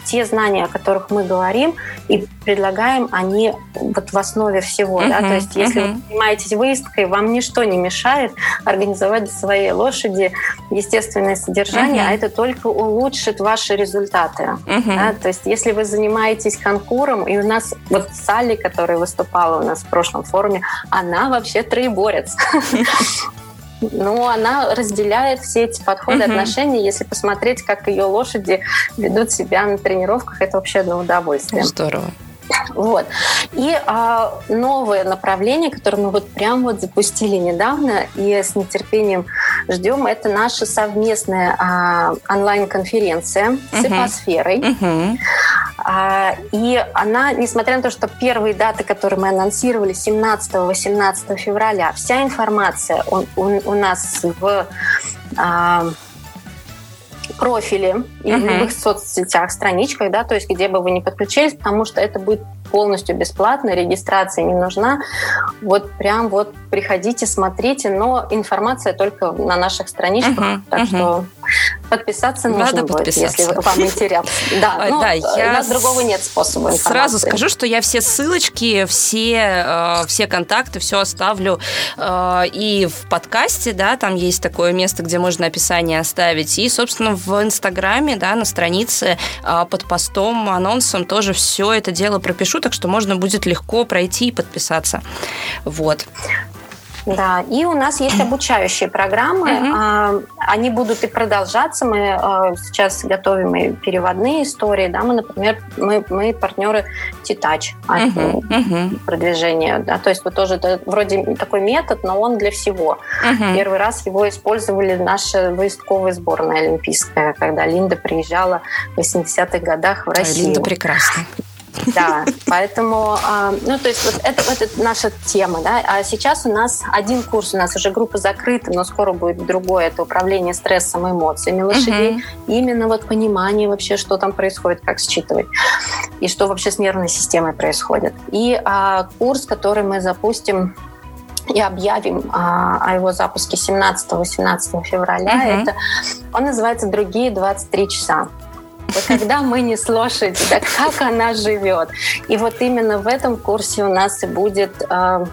те знания, о которых мы говорим и предлагаем, они вот в основе всего. Uh-huh, да? То есть если uh-huh. вы занимаетесь выездкой, вам ничто не мешает организовать для своей лошади естественное содержание, uh-huh. а это только улучшит ваши результаты. Uh-huh. Да? То есть если вы занимаетесь конкуром, и у нас вот Салли, которая выступала у нас в прошлом форуме, она вообще троеборец. Ну, она разделяет все эти подходы, угу. отношения. Если посмотреть, как ее лошади ведут себя на тренировках, это вообще одно удовольствие. Здорово. Вот. И а, новое направление, которое мы вот прям вот запустили недавно и с нетерпением ждем, это наша совместная а, онлайн-конференция с ипосферой. Uh-huh. А, и она, несмотря на то, что первые даты, которые мы анонсировали, 17-18 февраля, вся информация у, у, у нас в а, профиле и uh-huh. в любых соцсетях, страничках, да, то есть где бы вы ни подключились, потому что это будет полностью бесплатно, регистрация не нужна. Вот прям вот приходите, смотрите, но информация только на наших страничках, uh-huh, так uh-huh. что подписаться нужно Надо будет, подписаться. если вам интересно. Да, ну, да я у нас другого нет способа информации. Сразу скажу, что я все ссылочки, все, э, все контакты, все оставлю э, и в подкасте, да, там есть такое место, где можно описание оставить, и, собственно, в Инстаграме, да, на странице э, под постом, анонсом тоже все это дело пропишу, так что можно будет легко пройти и подписаться. Вот. Да, и у нас есть обучающие программы. Uh-huh. Они будут и продолжаться. Мы а, сейчас готовим и переводные истории. Да, мы, например, мы, мы партнеры Титач uh-huh. продвижения. Да, то есть вот тоже это вроде такой метод, но он для всего. Первый раз его использовали наша выездковая сборная олимпийская, когда Линда приезжала в 80-х годах в Россию. Линда прекрасна. Да, поэтому, а, ну, то есть вот это, вот это наша тема, да. А сейчас у нас один курс, у нас уже группа закрыта, но скоро будет другой, это управление стрессом и эмоциями лошадей. Угу. Именно вот понимание вообще, что там происходит, как считывать, и что вообще с нервной системой происходит. И а, курс, который мы запустим и объявим а, о его запуске 17-18 февраля. Uh-huh. Это, он называется «Другие 23 часа». Когда мы не с лошадью, да, как она живет. И вот именно в этом курсе у нас и будет э,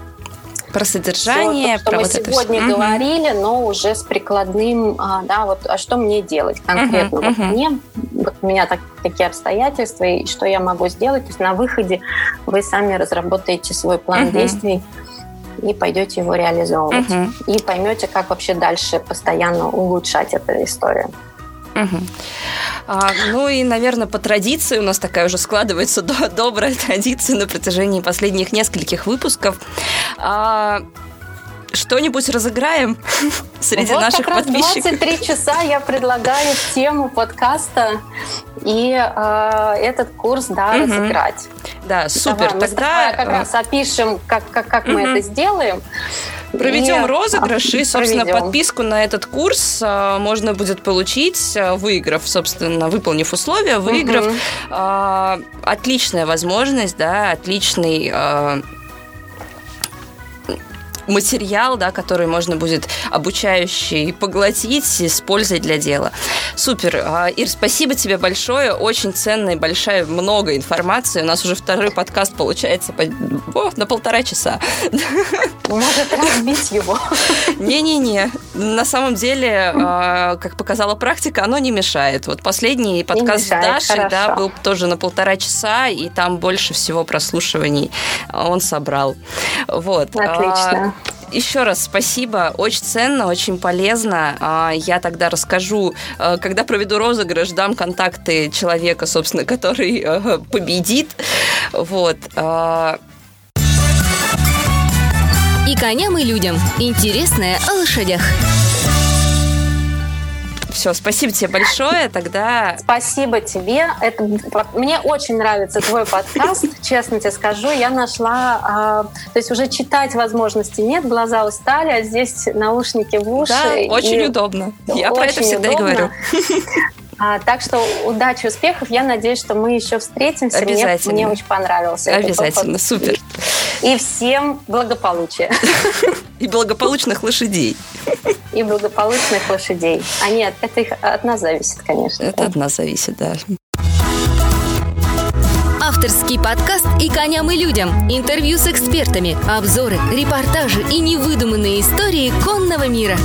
про содержание, все, то, что про мы вот сегодня это... говорили, угу. но уже с прикладным, а, да, вот, а что мне делать конкретно? Угу, вот угу. мне, вот у меня так, такие обстоятельства, и что я могу сделать? То есть на выходе вы сами разработаете свой план угу. действий и пойдете его реализовывать. Угу. И поймете, как вообще дальше постоянно улучшать эту историю. Угу. А, ну и, наверное, по традиции у нас такая уже складывается до, добрая традиция на протяжении последних нескольких выпусков. А, что-нибудь разыграем среди вот наших как подписчиков. Раз 23 часа я предлагаю тему подкаста и э, этот курс, да, угу. разыграть. Да, супер. Давай, Тогда мы как раз опишем, как, как, как угу. мы это сделаем. Проведем и... розыгрыш, и, собственно, проведем. подписку на этот курс а, можно будет получить, а, выиграв, собственно, выполнив условия, выиграв. Угу. А, отличная возможность, да, отличный а, материал, да, который можно будет обучающий поглотить с пользой для дела. Супер. А, Ир, спасибо тебе большое. Очень ценная, большая, много информации. У нас уже второй подкаст получается по... О, на полтора часа. Может разбить его. Не-не-не. На самом деле, а, как показала практика, оно не мешает. Вот последний подкаст Дашей да, был тоже на полтора часа, и там больше всего прослушиваний он собрал. Вот. Отлично. Еще раз спасибо, очень ценно, очень полезно. А, я тогда расскажу, э, когда проведу розыгрыш, дам контакты человека, собственно, который э, победит. Вот. А. И коням, и людям. Интересное о лошадях. Все, спасибо тебе большое. Тогда... Спасибо тебе. Это, мне очень нравится твой подкаст, честно тебе скажу. Я нашла... Э, то есть уже читать возможности нет, глаза устали, а здесь наушники в уши. Да, очень удобно. Я про это всегда удобно. и говорю. А, так что удачи, успехов. Я надеюсь, что мы еще встретимся. Обязательно. Мне, мне очень понравился. Обязательно, супер. И всем благополучия. И благополучных лошадей. И благополучных лошадей. А нет, это их от нас зависит, конечно. Это от нас зависит, да. Авторский подкаст «И коням, и людям». Интервью с экспертами, обзоры, репортажи и невыдуманные истории конного мира.